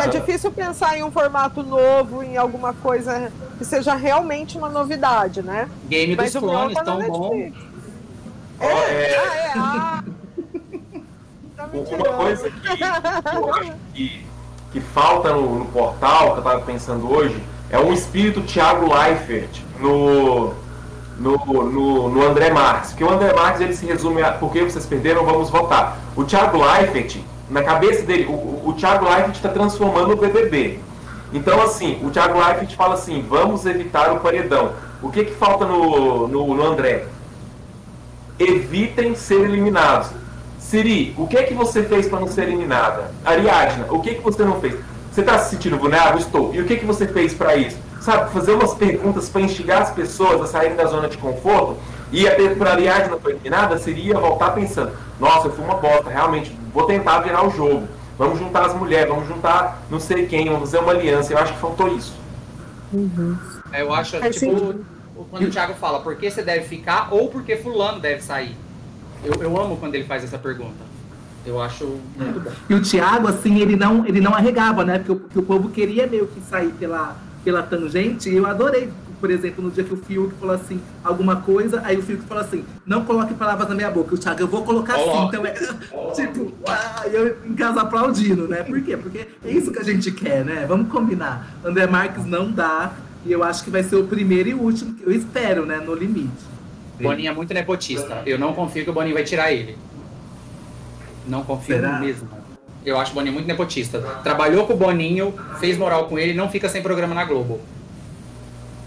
É difícil pensar em um formato novo, em alguma coisa que seja realmente uma novidade, né? Game dos Mas Mion clones, tá na tão bom. Netflix. Ó, é, Ah, é. Ah. Uma coisa que, eu acho que, que falta no, no, portal, que eu estava pensando hoje, é um espírito Thiago Leifert no, no, no, no, André Marques. Porque o André Marques ele se resume a por que vocês perderam, vamos votar. O Thiago Leifert, na cabeça dele, o, o Thiago Leifert está transformando o BBB. Então, assim, o Thiago Leifert fala assim: vamos evitar o paredão. O que, que falta no, no, no André? Evitem ser eliminados. Siri, o que é que você fez para não ser eliminada? Ariadna, o que é que você não fez? Você está se sentindo vulnerável? Estou. E o que é que você fez para isso? Sabe, fazer umas perguntas para instigar as pessoas a saírem da zona de conforto. E a por Ariadna foi eliminada, seria voltar pensando: nossa, eu fui uma bosta, realmente, vou tentar virar o jogo. Vamos juntar as mulheres, vamos juntar não sei quem, vamos fazer uma aliança. Eu acho que faltou isso. Uhum. Eu acho, Faz tipo, quando o Thiago fala por que você deve ficar ou por que fulano deve sair. Eu, eu amo quando ele faz essa pergunta. Eu acho muito bom. E o Thiago, assim, ele não, ele não arregava, né? Porque o, porque o povo queria meio que sair pela, pela tangente. E eu adorei, por exemplo, no dia que o Fiuk falou assim, alguma coisa, aí o Fiuk falou assim, não coloque palavras na minha boca. O Thiago, eu vou colocar assim. Então é tipo, ah, eu em casa aplaudindo, né? Por quê? Porque é isso que a gente quer, né? Vamos combinar. André Marques não dá. E eu acho que vai ser o primeiro e último, eu espero, né? No limite. Boninho é muito nepotista. Eu não confio que o Boninho vai tirar ele. Não confio Será? mesmo. Eu acho o Boninho muito nepotista. Trabalhou com o Boninho, fez moral com ele, não fica sem programa na Globo.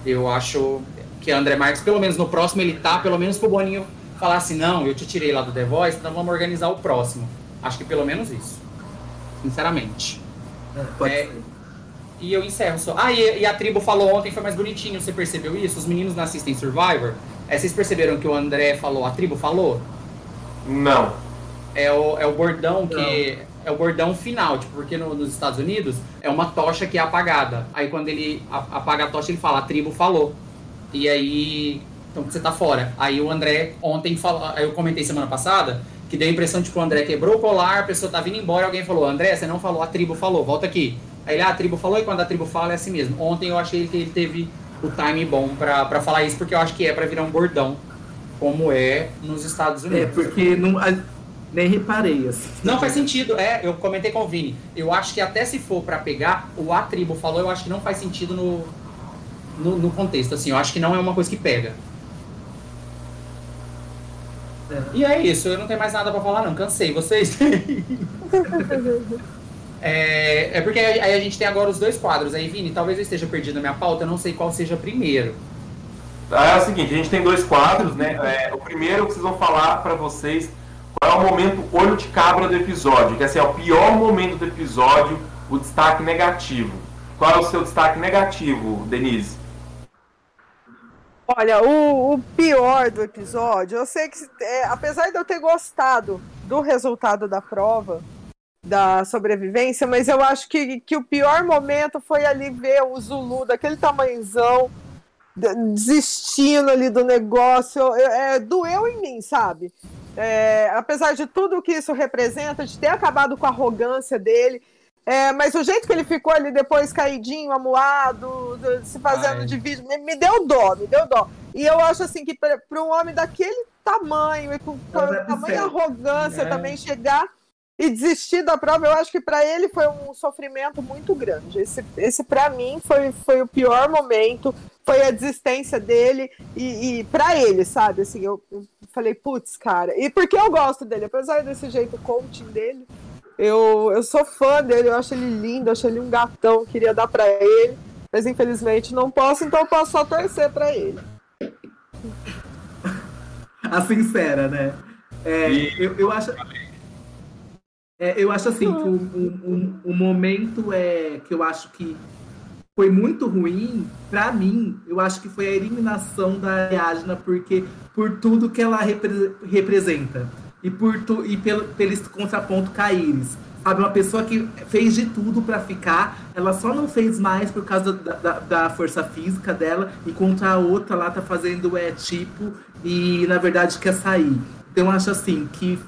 Eu acho que André Marques, pelo menos no próximo, ele tá, pelo menos pro Boninho falar assim, não, eu te tirei lá do The Voice, então vamos organizar o próximo. Acho que pelo menos isso. Sinceramente. É, é, e eu encerro só. Ah, e, e, a tribo falou ontem, foi mais bonitinho, você percebeu isso? Os meninos não assistem Survivor. É, vocês perceberam que o André falou, a tribo falou? Não. É o, é o bordão que. É o bordão final, tipo, porque no, nos Estados Unidos é uma tocha que é apagada. Aí quando ele apaga a tocha, ele fala, a tribo falou. E aí. Então você tá fora. Aí o André ontem falou. Aí eu comentei semana passada que deu a impressão de que o André quebrou o colar, a pessoa tá vindo embora, alguém falou, André, você não falou, a tribo falou, volta aqui. Aí ele, ah, a tribo falou, e quando a tribo fala é assim mesmo. Ontem eu achei que ele teve o time bom para falar isso, porque eu acho que é para virar um bordão, como é nos Estados é, Unidos. É, porque não, nem reparei. Assim. Não faz sentido, é, eu comentei com o Vini. Eu acho que até se for para pegar, o a tribo falou, eu acho que não faz sentido no, no, no, contexto, assim, eu acho que não é uma coisa que pega. É. E é isso, eu não tenho mais nada para falar não, cansei, vocês? É, é porque aí a gente tem agora os dois quadros. Aí, Vini, talvez eu esteja perdido na minha pauta, eu não sei qual seja primeiro. Ah, é o seguinte, a gente tem dois quadros, né? É, o primeiro que vocês vão falar para vocês qual é o momento olho de cabra do episódio, que assim, é o pior momento do episódio, o destaque negativo. Qual é o seu destaque negativo, Denise? Olha, o, o pior do episódio, eu sei que, é, apesar de eu ter gostado do resultado da prova, da sobrevivência, mas eu acho que, que o pior momento foi ali ver o Zulu daquele tamanhozão desistindo ali do negócio. É, doeu em mim, sabe? É, apesar de tudo que isso representa, de ter acabado com a arrogância dele. É, mas o jeito que ele ficou ali depois caidinho, amuado, se fazendo Ai. de vídeo, me, me, deu dó, me deu dó. E eu acho assim que para um homem daquele tamanho e com, com tamanha arrogância é. também chegar e desistir da prova, eu acho que para ele foi um sofrimento muito grande. Esse, esse para mim foi, foi o pior momento, foi a desistência dele e, e para ele, sabe? Assim, eu, eu falei, putz, cara. E porque eu gosto dele, apesar desse jeito coaching dele, eu, eu sou fã dele, eu acho ele lindo, acho ele um gatão, queria dar para ele, mas infelizmente não posso, então eu posso só torcer para ele. A sincera, né? É, eu, eu acho. É, eu acho assim que o, o, o, momento é que eu acho que foi muito ruim para mim. Eu acho que foi a eliminação da Ariadna porque por tudo que ela repre, representa e por tu, e pelo, pelo esse contraponto Caíris. Sabe, uma pessoa que fez de tudo para ficar, ela só não fez mais por causa da, da, da, força física dela, enquanto a outra lá tá fazendo é tipo e na verdade quer sair. Então eu acho assim que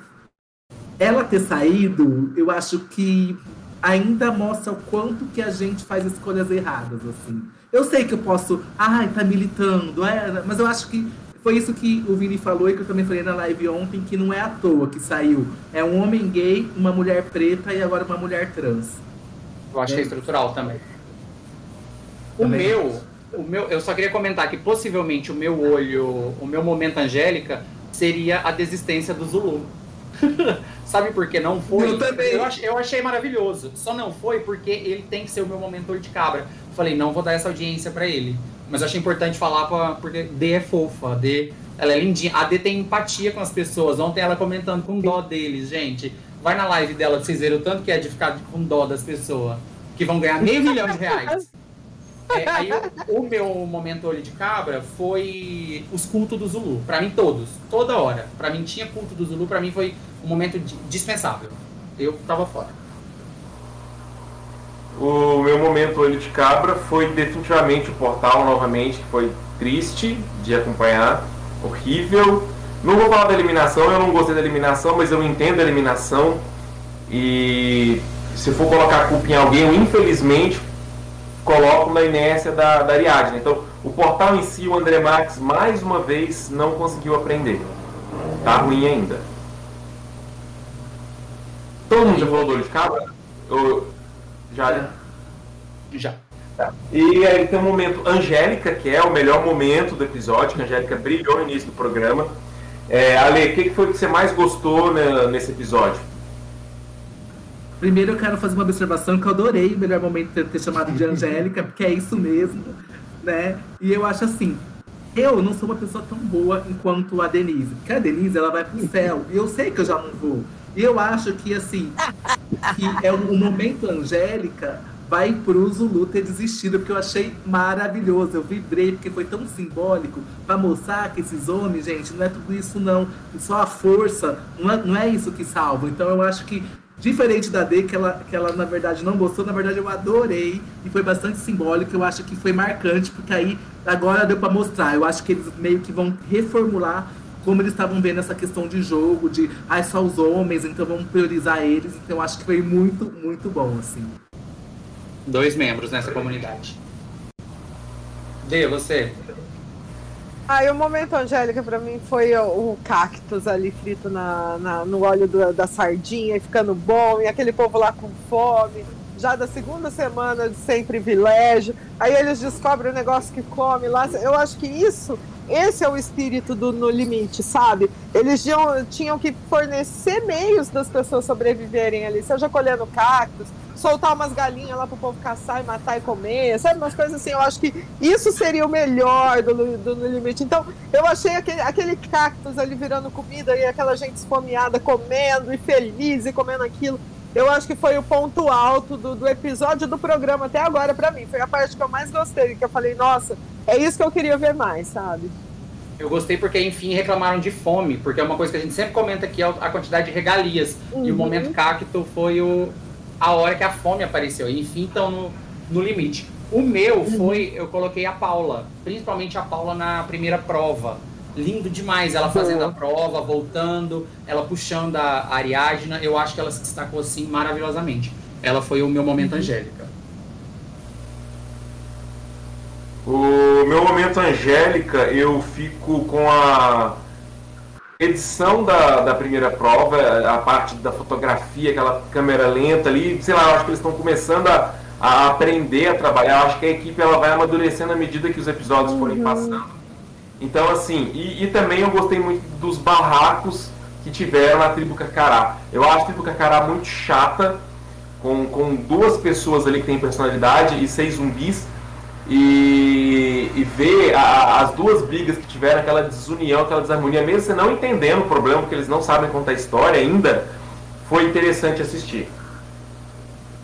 ela ter saído, eu acho que ainda mostra o quanto que a gente faz escolhas erradas, assim. Eu sei que eu posso, ai, tá militando, é, mas eu acho que foi isso que o Vini falou e que eu também falei na live ontem, que não é à toa que saiu. É um homem gay, uma mulher preta e agora uma mulher trans. Eu achei é. estrutural também. O também. meu, o meu, eu só queria comentar que possivelmente o meu olho, o meu momento Angélica seria a desistência do Zulu. Sabe por que não foi? Eu também. Eu, eu, achei maravilhoso. Só não foi porque ele tem que ser o meu momento de cabra. Falei, não vou dar essa audiência para ele. Mas eu achei importante falar pra, porque D é fofa, D ela é lindinha. A D tem empatia com as pessoas. Ontem ela comentando com dó deles, gente. Vai na live dela pra vocês verem o tanto que é de ficar com dó das pessoas. Que vão ganhar meio milhão de reais. É, aí o, meu momento olho de cabra foi os cultos do Zulu. Pra mim, todos. Toda hora. Pra mim tinha culto do Zulu, pra mim foi um momento dispensável. Eu tava fora. O meu momento olho de cabra foi definitivamente o portal novamente, que foi triste de acompanhar, horrível. Não vou falar da eliminação, eu não gostei da eliminação, mas eu entendo a eliminação. E se for colocar a culpa em alguém, eu infelizmente coloco na inércia da, da Ariadne. Então, o portal em si, o André Marques, mais uma vez, não conseguiu aprender. Tá ruim ainda. Todo mundo já falou do olho de cabra? Eu, já? Já. Tá. E aí tem o momento Angélica, que é o melhor momento do episódio, que a Angélica brilhou no início do programa. É, Ale, o que foi que você mais gostou né, nesse episódio? Primeiro eu quero fazer uma observação que eu adorei o melhor momento ter, ter chamado de Angélica, porque é isso mesmo, né? E eu acho assim, eu não sou uma pessoa tão boa enquanto a Denise. Porque a Denise, ela vai pro céu. E eu sei que eu já não vou. E eu acho que, assim, que é o, o momento Angélica vai pro Zulu ter desistido, porque eu achei maravilhoso. Eu vibrei, porque foi tão simbólico para mostrar que esses homens, gente, não é tudo isso, não. Só a força, não é, não é isso que salva. Então eu acho que Diferente da D, que ela, que ela na verdade não gostou, na verdade eu adorei e foi bastante simbólico. Eu acho que foi marcante, porque aí agora deu para mostrar. Eu acho que eles meio que vão reformular como eles estavam vendo essa questão de jogo, de ah, só os homens, então vamos priorizar eles. Então eu acho que foi muito, muito bom, assim. Dois membros nessa comunidade. Dê, você. E o momento Angélica para mim foi o, o, cactus ali frito na, na no óleo do, da sardinha e ficando bom, e aquele povo lá com fome, já da segunda semana de sem privilégio. Aí eles descobrem o negócio que come lá. Eu acho que isso, esse é o espírito do No Limite, sabe? Eles tinham, tinham que fornecer meios das pessoas sobreviverem ali, seja colhendo cactus, soltar umas galinhas lá pro povo caçar e matar e comer, sabe? Umas coisas assim. Eu acho que isso seria o melhor do, do No Limite. Então, eu achei aquele, aquele cactus ali virando comida e aquela gente esfomeada comendo e feliz e comendo aquilo. Eu acho que foi o ponto alto do, do episódio do programa até agora para mim. Foi a parte que eu mais gostei, que eu falei, nossa, é isso que eu queria ver mais, sabe? Eu gostei porque, enfim, reclamaram de fome, porque é uma coisa que a gente sempre comenta aqui, a quantidade de regalias. Uhum. E o uhum. momento cacto foi o, a hora que a fome apareceu. Enfim, estão no, no limite. O meu uhum. foi, eu coloquei a Paula, principalmente a Paula na primeira prova. Lindo demais, ela fazendo a prova, voltando, ela puxando a Ariadna. Eu acho que ela se destacou assim maravilhosamente. Ela foi o meu momento uhum. Angélica. O meu momento Angélica, eu fico com a edição da, da primeira prova, a parte da fotografia, aquela câmera lenta ali, sei lá, acho que eles estão começando a, a aprender a trabalhar. Eu acho que a equipe ela vai amadurecendo à medida que os episódios uhum. forem passando. Então, assim, e, e, também eu gostei muito dos barracos que tiveram na tribo Carcará. Eu acho a tribo Carcará muito chata, com, com duas pessoas ali que têm personalidade e seis zumbis e, e ver a, as duas brigas que tiveram, aquela desunião, aquela desarmonia, mesmo você não entendendo o problema, porque eles não sabem contar a história ainda, foi interessante assistir.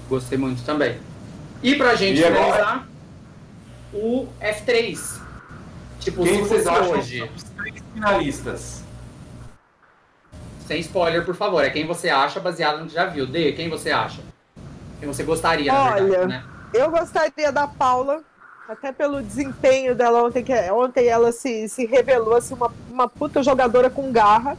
Gostei muito também. E pra gente e finalizar, o F3. Tipo, Quem vocês acham hoje? os três finalistas? Sem spoiler, por favor. É quem você acha baseado no que já viu. D, quem você acha? Quem você gostaria, Olha, verdade, né? Eu gostaria da Paula, até pelo desempenho dela ontem, que é, ontem ela se, se revelou assim, uma, uma puta jogadora com garra.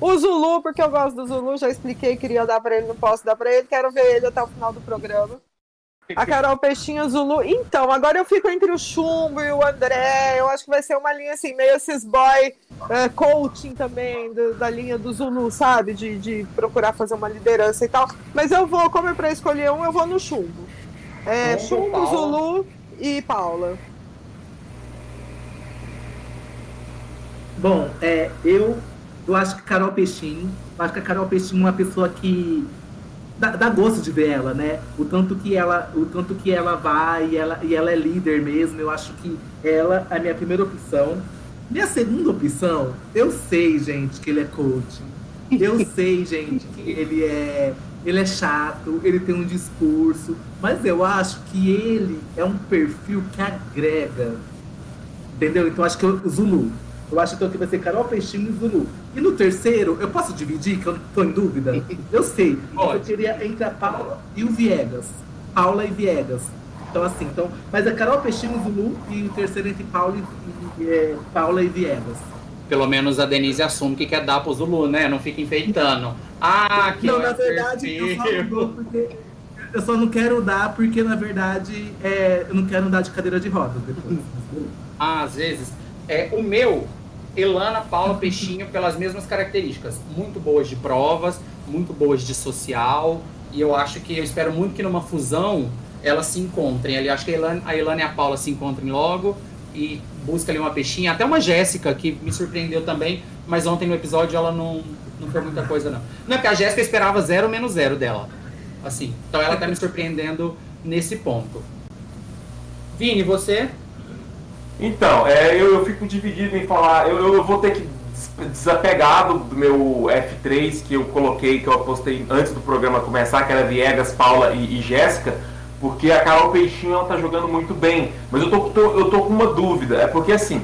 O Zulu, porque eu gosto do Zulu, já expliquei, queria dar para ele, não posso dar para ele, quero ver ele até o final do programa. A Carol Peixinho Zulu. Então, agora eu fico entre o Chumbo e o André. Eu acho que vai ser uma linha assim, meio esses boy uh, coaching também, do, da linha do Zulu, sabe? De, de procurar fazer uma liderança e tal. Mas eu vou, como é pra escolher um, eu vou no Chumbo. É, Chumbo. Zulu e Paula. Bom, é, eu, eu acho que Carol Peixinho, acho que a Carol Peixinho é uma pessoa que dá, dá, gosto de ver ela, né? O tanto que ela, o tanto que ela vai e ela, e ela é líder mesmo. Eu acho que ela é a minha primeira opção. Minha segunda opção, eu sei, gente, que ele é coach. Eu sei, gente, que ele é ele é chato, ele tem um discurso, mas eu acho que ele é um perfil que agrega. Entendeu? Então acho que o Zulu. Eu acho então que vai ser Carol Peixinho e Zulu. E no terceiro, eu posso dividir, que eu tô em dúvida? Eu sei. Pode. Eu queria entre a Paula e o Viegas. Paula e Viegas. Então, assim, então. Mas é Carol Peixinho e Zulu e o terceiro entre Paula e, e é, Paula e Viegas. Pelo menos a Denise assume que quer dar pro Zulu, né? Não fica enfeitando. Ah, que Não, na verdade, eu só não dou porque. Eu só não quero dar porque, na verdade, é, eu não quero andar de cadeira de rodas depois. Ah, às vezes. É, o meu, Elana, Paula, Peixinho, pelas mesmas características. Muito boas de provas, muito boas de social. E eu acho que, eu espero muito que numa fusão elas se encontrem. Ali, acho que a Elana, a Elana e a Paula se encontrem logo e busca ali uma peixinha. Até uma Jéssica, que me surpreendeu também, mas ontem no episódio ela não, não foi muita coisa, não. Não, é porque a Jéssica esperava zero menos zero dela. Assim. Então ela tá me surpreendendo nesse ponto. Vini, você? Então, é, eu, eu fico dividido em falar. Eu, eu vou ter que desapegar do, meu F3 que eu coloquei, que eu apostei antes do programa começar, que era Viegas, Paula e, e Jéssica, porque a Carol Peixinho ela tá jogando muito bem. Mas eu tô, tô, eu tô com uma dúvida, é porque assim,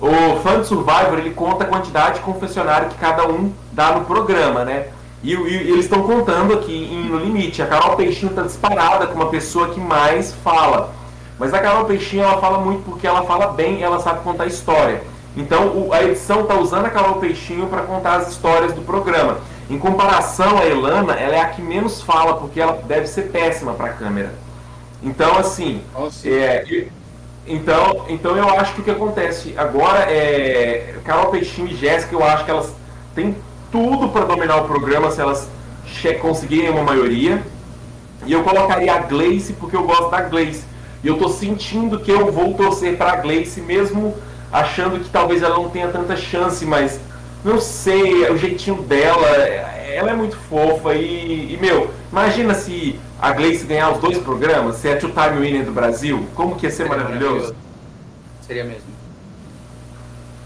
o Fã de Survivor ele conta a quantidade de confessionário que cada um dá no programa, né? E, e eles estão contando aqui em, no limite. A Carol Peixinho tá disparada como a pessoa que mais fala. Mas a Carol Peixinho ela fala muito porque ela fala bem, ela sabe contar história. Então o, a edição está usando a Carol Peixinho para contar as histórias do programa. Em comparação, a Elana, ela é a que menos fala porque ela deve ser péssima para a câmera. Então assim, é, então, então eu acho que o que acontece agora é Carol Peixinho e Jéssica, eu acho que elas têm tudo para dominar o programa se elas conseguirem uma maioria. E eu colocaria a Gleice porque eu gosto da Gleice e eu tô sentindo que eu vou torcer para a Gleice, mesmo achando que talvez ela não tenha tanta chance, mas não sei, é o jeitinho dela, ela é muito fofa e, e meu, imagina se a Gleice ganhar os dois programas, se é Two Time Winner do Brasil, como que ia ser Seria maravilhoso? maravilhoso. Seria mesmo.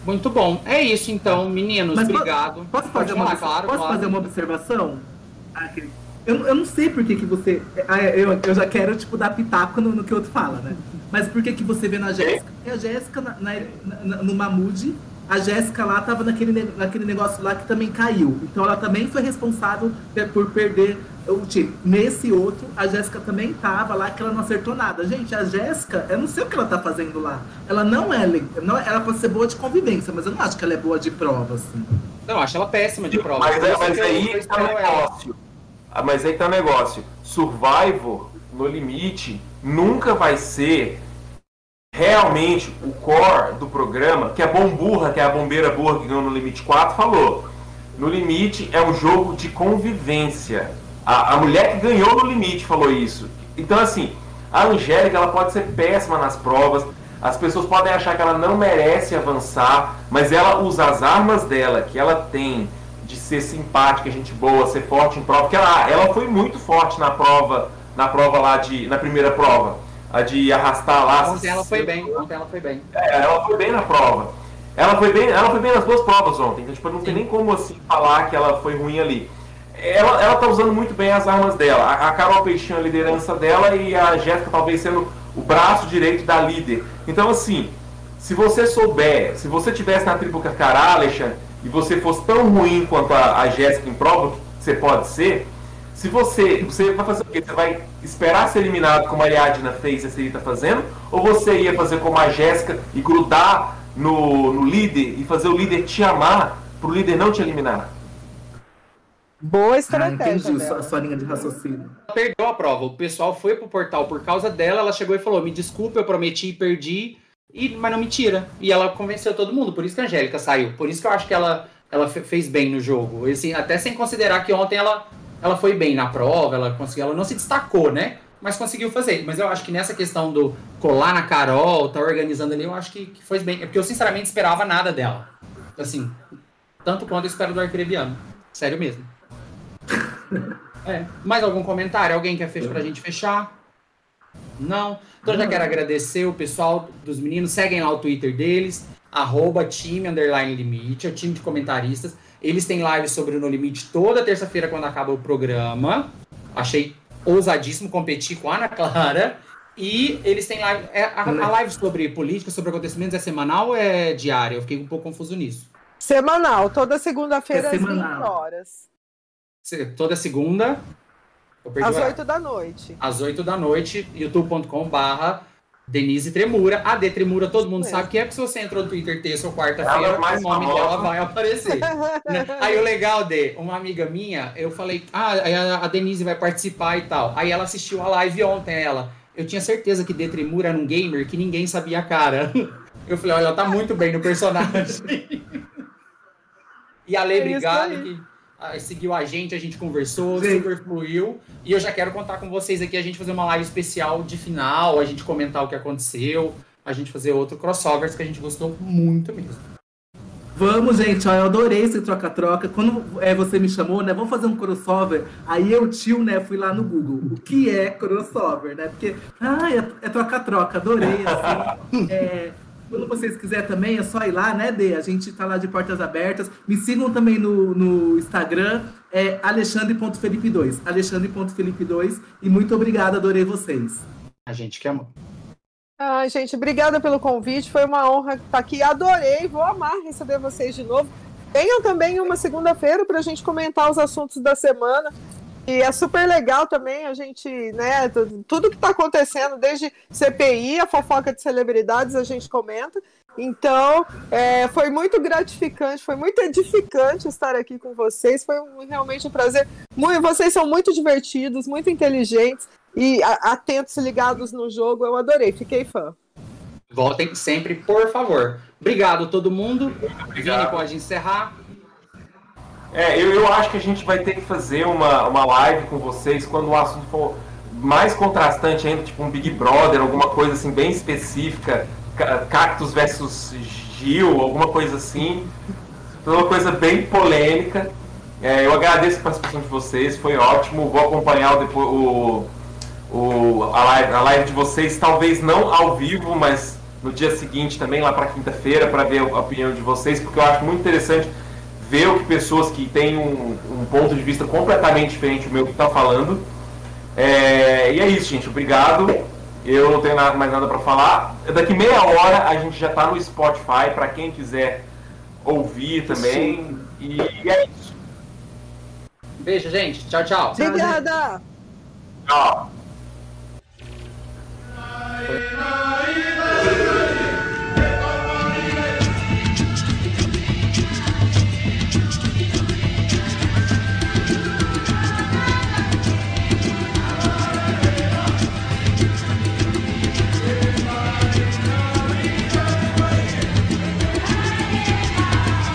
Muito bom. É isso então, meninos. Mas obrigado. Posso, fazer, uma, claro, posso claro. fazer uma observação? Ah, eu, eu não sei por que, que você. Ah, eu, eu já quero, tipo, dar pitaco no, no que o outro fala, né? Mas por que, que você vê na Jéssica? Porque a Jéssica, na, na, na, no Mamude, a Jéssica lá tava naquele, naquele negócio lá que também caiu. Então ela também foi responsável por perder o time. Nesse outro, a Jéssica também tava lá que ela não acertou nada. Gente, a Jéssica, eu não sei o que ela tá fazendo lá. Ela não é. Não, ela pode ser boa de convivência, mas eu não acho que ela é boa de prova, assim. Não, eu acho ela péssima de prova. Mas, é, mas aí tá o negócio. Ah, mas aí tá negócio. Survivor, no limite, nunca vai ser realmente o core do programa, que a Bomburra, que é a bombeira burra que ganhou no Limite 4, falou. No Limite é um jogo de convivência. A, a mulher que ganhou no Limite falou isso. Então, assim, a Angélica ela pode ser péssima nas provas, as pessoas podem achar que ela não merece avançar, mas ela usa as armas dela, que ela tem, de ser simpática, gente boa, ser forte em prova, porque ela, ela foi muito forte na prova, na prova lá de. na primeira prova. A de arrastar lá. Ontem ela foi bem, ontem ela foi bem. É, ela foi bem na prova. Ela foi bem, ela foi bem nas duas provas ontem, então tipo, não Sim. tem nem como assim falar que ela foi ruim ali. Ela, ela tá usando muito bem as armas dela. A, a Carol Peixinho a liderança dela e a Jéssica talvez sendo o braço direito da líder. Então assim, se você souber, se você tivesse na tribo Carcará, Alexandre, e você fosse tão ruim quanto a, a Jéssica em prova, que você pode ser, se você, você vai fazer o quê? Você vai esperar ser eliminado como a Ariadna fez e a Siri está fazendo? Ou você ia fazer como a Jéssica e grudar no, no líder e fazer o líder te amar para o líder não te eliminar? Boa Ah, estratégia. entendi dela. a sua linha de raciocínio. Ela perdeu a prova. O pessoal foi pro portal por causa dela. Ela chegou e falou: Me desculpa, eu prometi e perdi. E, mas não me tira. E ela convenceu todo mundo. Por isso que a Angélica saiu. Por isso que eu acho que ela, ela fe- fez bem no jogo. E, assim, até sem considerar que ontem ela, ela foi bem na prova. Ela conseguiu. Ela não se destacou, né? Mas conseguiu fazer. Mas eu acho que nessa questão do colar na Carol, tá organizando ali, eu acho que, que foi bem. É porque eu sinceramente esperava nada dela. Assim, tanto quanto eu espero do Arcrebiano. Sério mesmo. É. Mais algum comentário? Alguém quer fechar pra gente fechar? Não? Então eu já quero agradecer o pessoal dos meninos. Seguem lá o Twitter deles, arroba time underline limite, é o time de comentaristas. Eles têm live sobre o No Limite toda terça-feira quando acaba o programa. Achei ousadíssimo competir com a Ana Clara. E eles têm live. é, a, a live sobre política, sobre acontecimentos é semanal ou é diária? Eu fiquei um pouco confuso nisso. Semanal, toda segunda-feira É às 20 semanal. horas. Toda segunda. Às o horário. 8 da noite. às 8 da noite, youtube.com barra Denise Tremura. A D Tremura, todo mundo sabe que é, porque se você entrou no Twitter terça ou quarta-feira, é mais o nome famosa. dela vai aparecer. Aí o legal, D, uma amiga minha, eu falei, ah, a Denise vai participar e tal. Aí ela assistiu a live ontem, ela. Eu tinha certeza que D Tremura era um gamer que ninguém sabia a cara. Eu falei, olha, ela tá muito bem no personagem. e a Lê, É isso obrigado, aí. que seguiu a gente, a gente conversou, Gente. super fluiu. E eu já quero contar com vocês aqui, a gente fazer uma live especial de final, a gente comentar o que aconteceu, a gente fazer outro crossovers que a gente gostou muito mesmo. Vamos, gente, ó, eu adorei esse troca-troca. Quando é, você me chamou, né? Vamos fazer um crossover. Aí eu, tio, né, fui lá no Google. O que é crossover, né? Porque, ah, é, é troca-troca, adorei, assim. É, quando vocês quiserem também, é só ir lá, né, Dê? A gente tá lá de portas abertas. Me sigam também no, no Instagram, é alexandre.felipe2. Alexandre.felipe2. E muito obrigado, adorei vocês. A gente que amou. Ai, gente, obrigada pelo convite. Foi uma honra estar aqui. Adorei. Vou amar receber vocês de novo. Venham também uma segunda-feira para a gente comentar os assuntos da semana. E é super legal também a gente, né? tu- Tudo que está acontecendo, desde CPI, a fofoca de celebridades, a gente comenta. Então, é, foi muito gratificante, foi muito edificante estar aqui com vocês. Foi um- realmente um prazer. Muito, vocês são muito divertidos, muito inteligentes e a- atentos ligados no jogo. Eu adorei, fiquei fã. Voltem sempre, por favor. Obrigado todo mundo. obrigado. Vini pode encerrar. É, eu, eu acho que a gente vai ter que fazer uma, uma live com vocês quando o assunto for mais contrastante ainda, tipo um Big Brother, alguma coisa assim bem específica, Ca- Cactus versus Gil, alguma coisa assim. Uma coisa bem polêmica. É, eu agradeço a participação de vocês, foi ótimo. Vou acompanhar o, depois, o, o, a, live, a live de vocês, talvez não ao vivo, mas no dia seguinte também, lá para quinta-feira, para ver a opinião de vocês, porque eu acho muito interessante ver o que pessoas que têm um, um ponto de vista completamente diferente do meu que estão falando. É, e é isso, gente. Obrigado. Eu não tenho nada- mais nada para falar. Daqui meia hora a gente já está no Spotify para quem quiser ouvir também. E é isso. Beijo, gente. Tchau, tchau. Tchau, Obrigada! Tchau.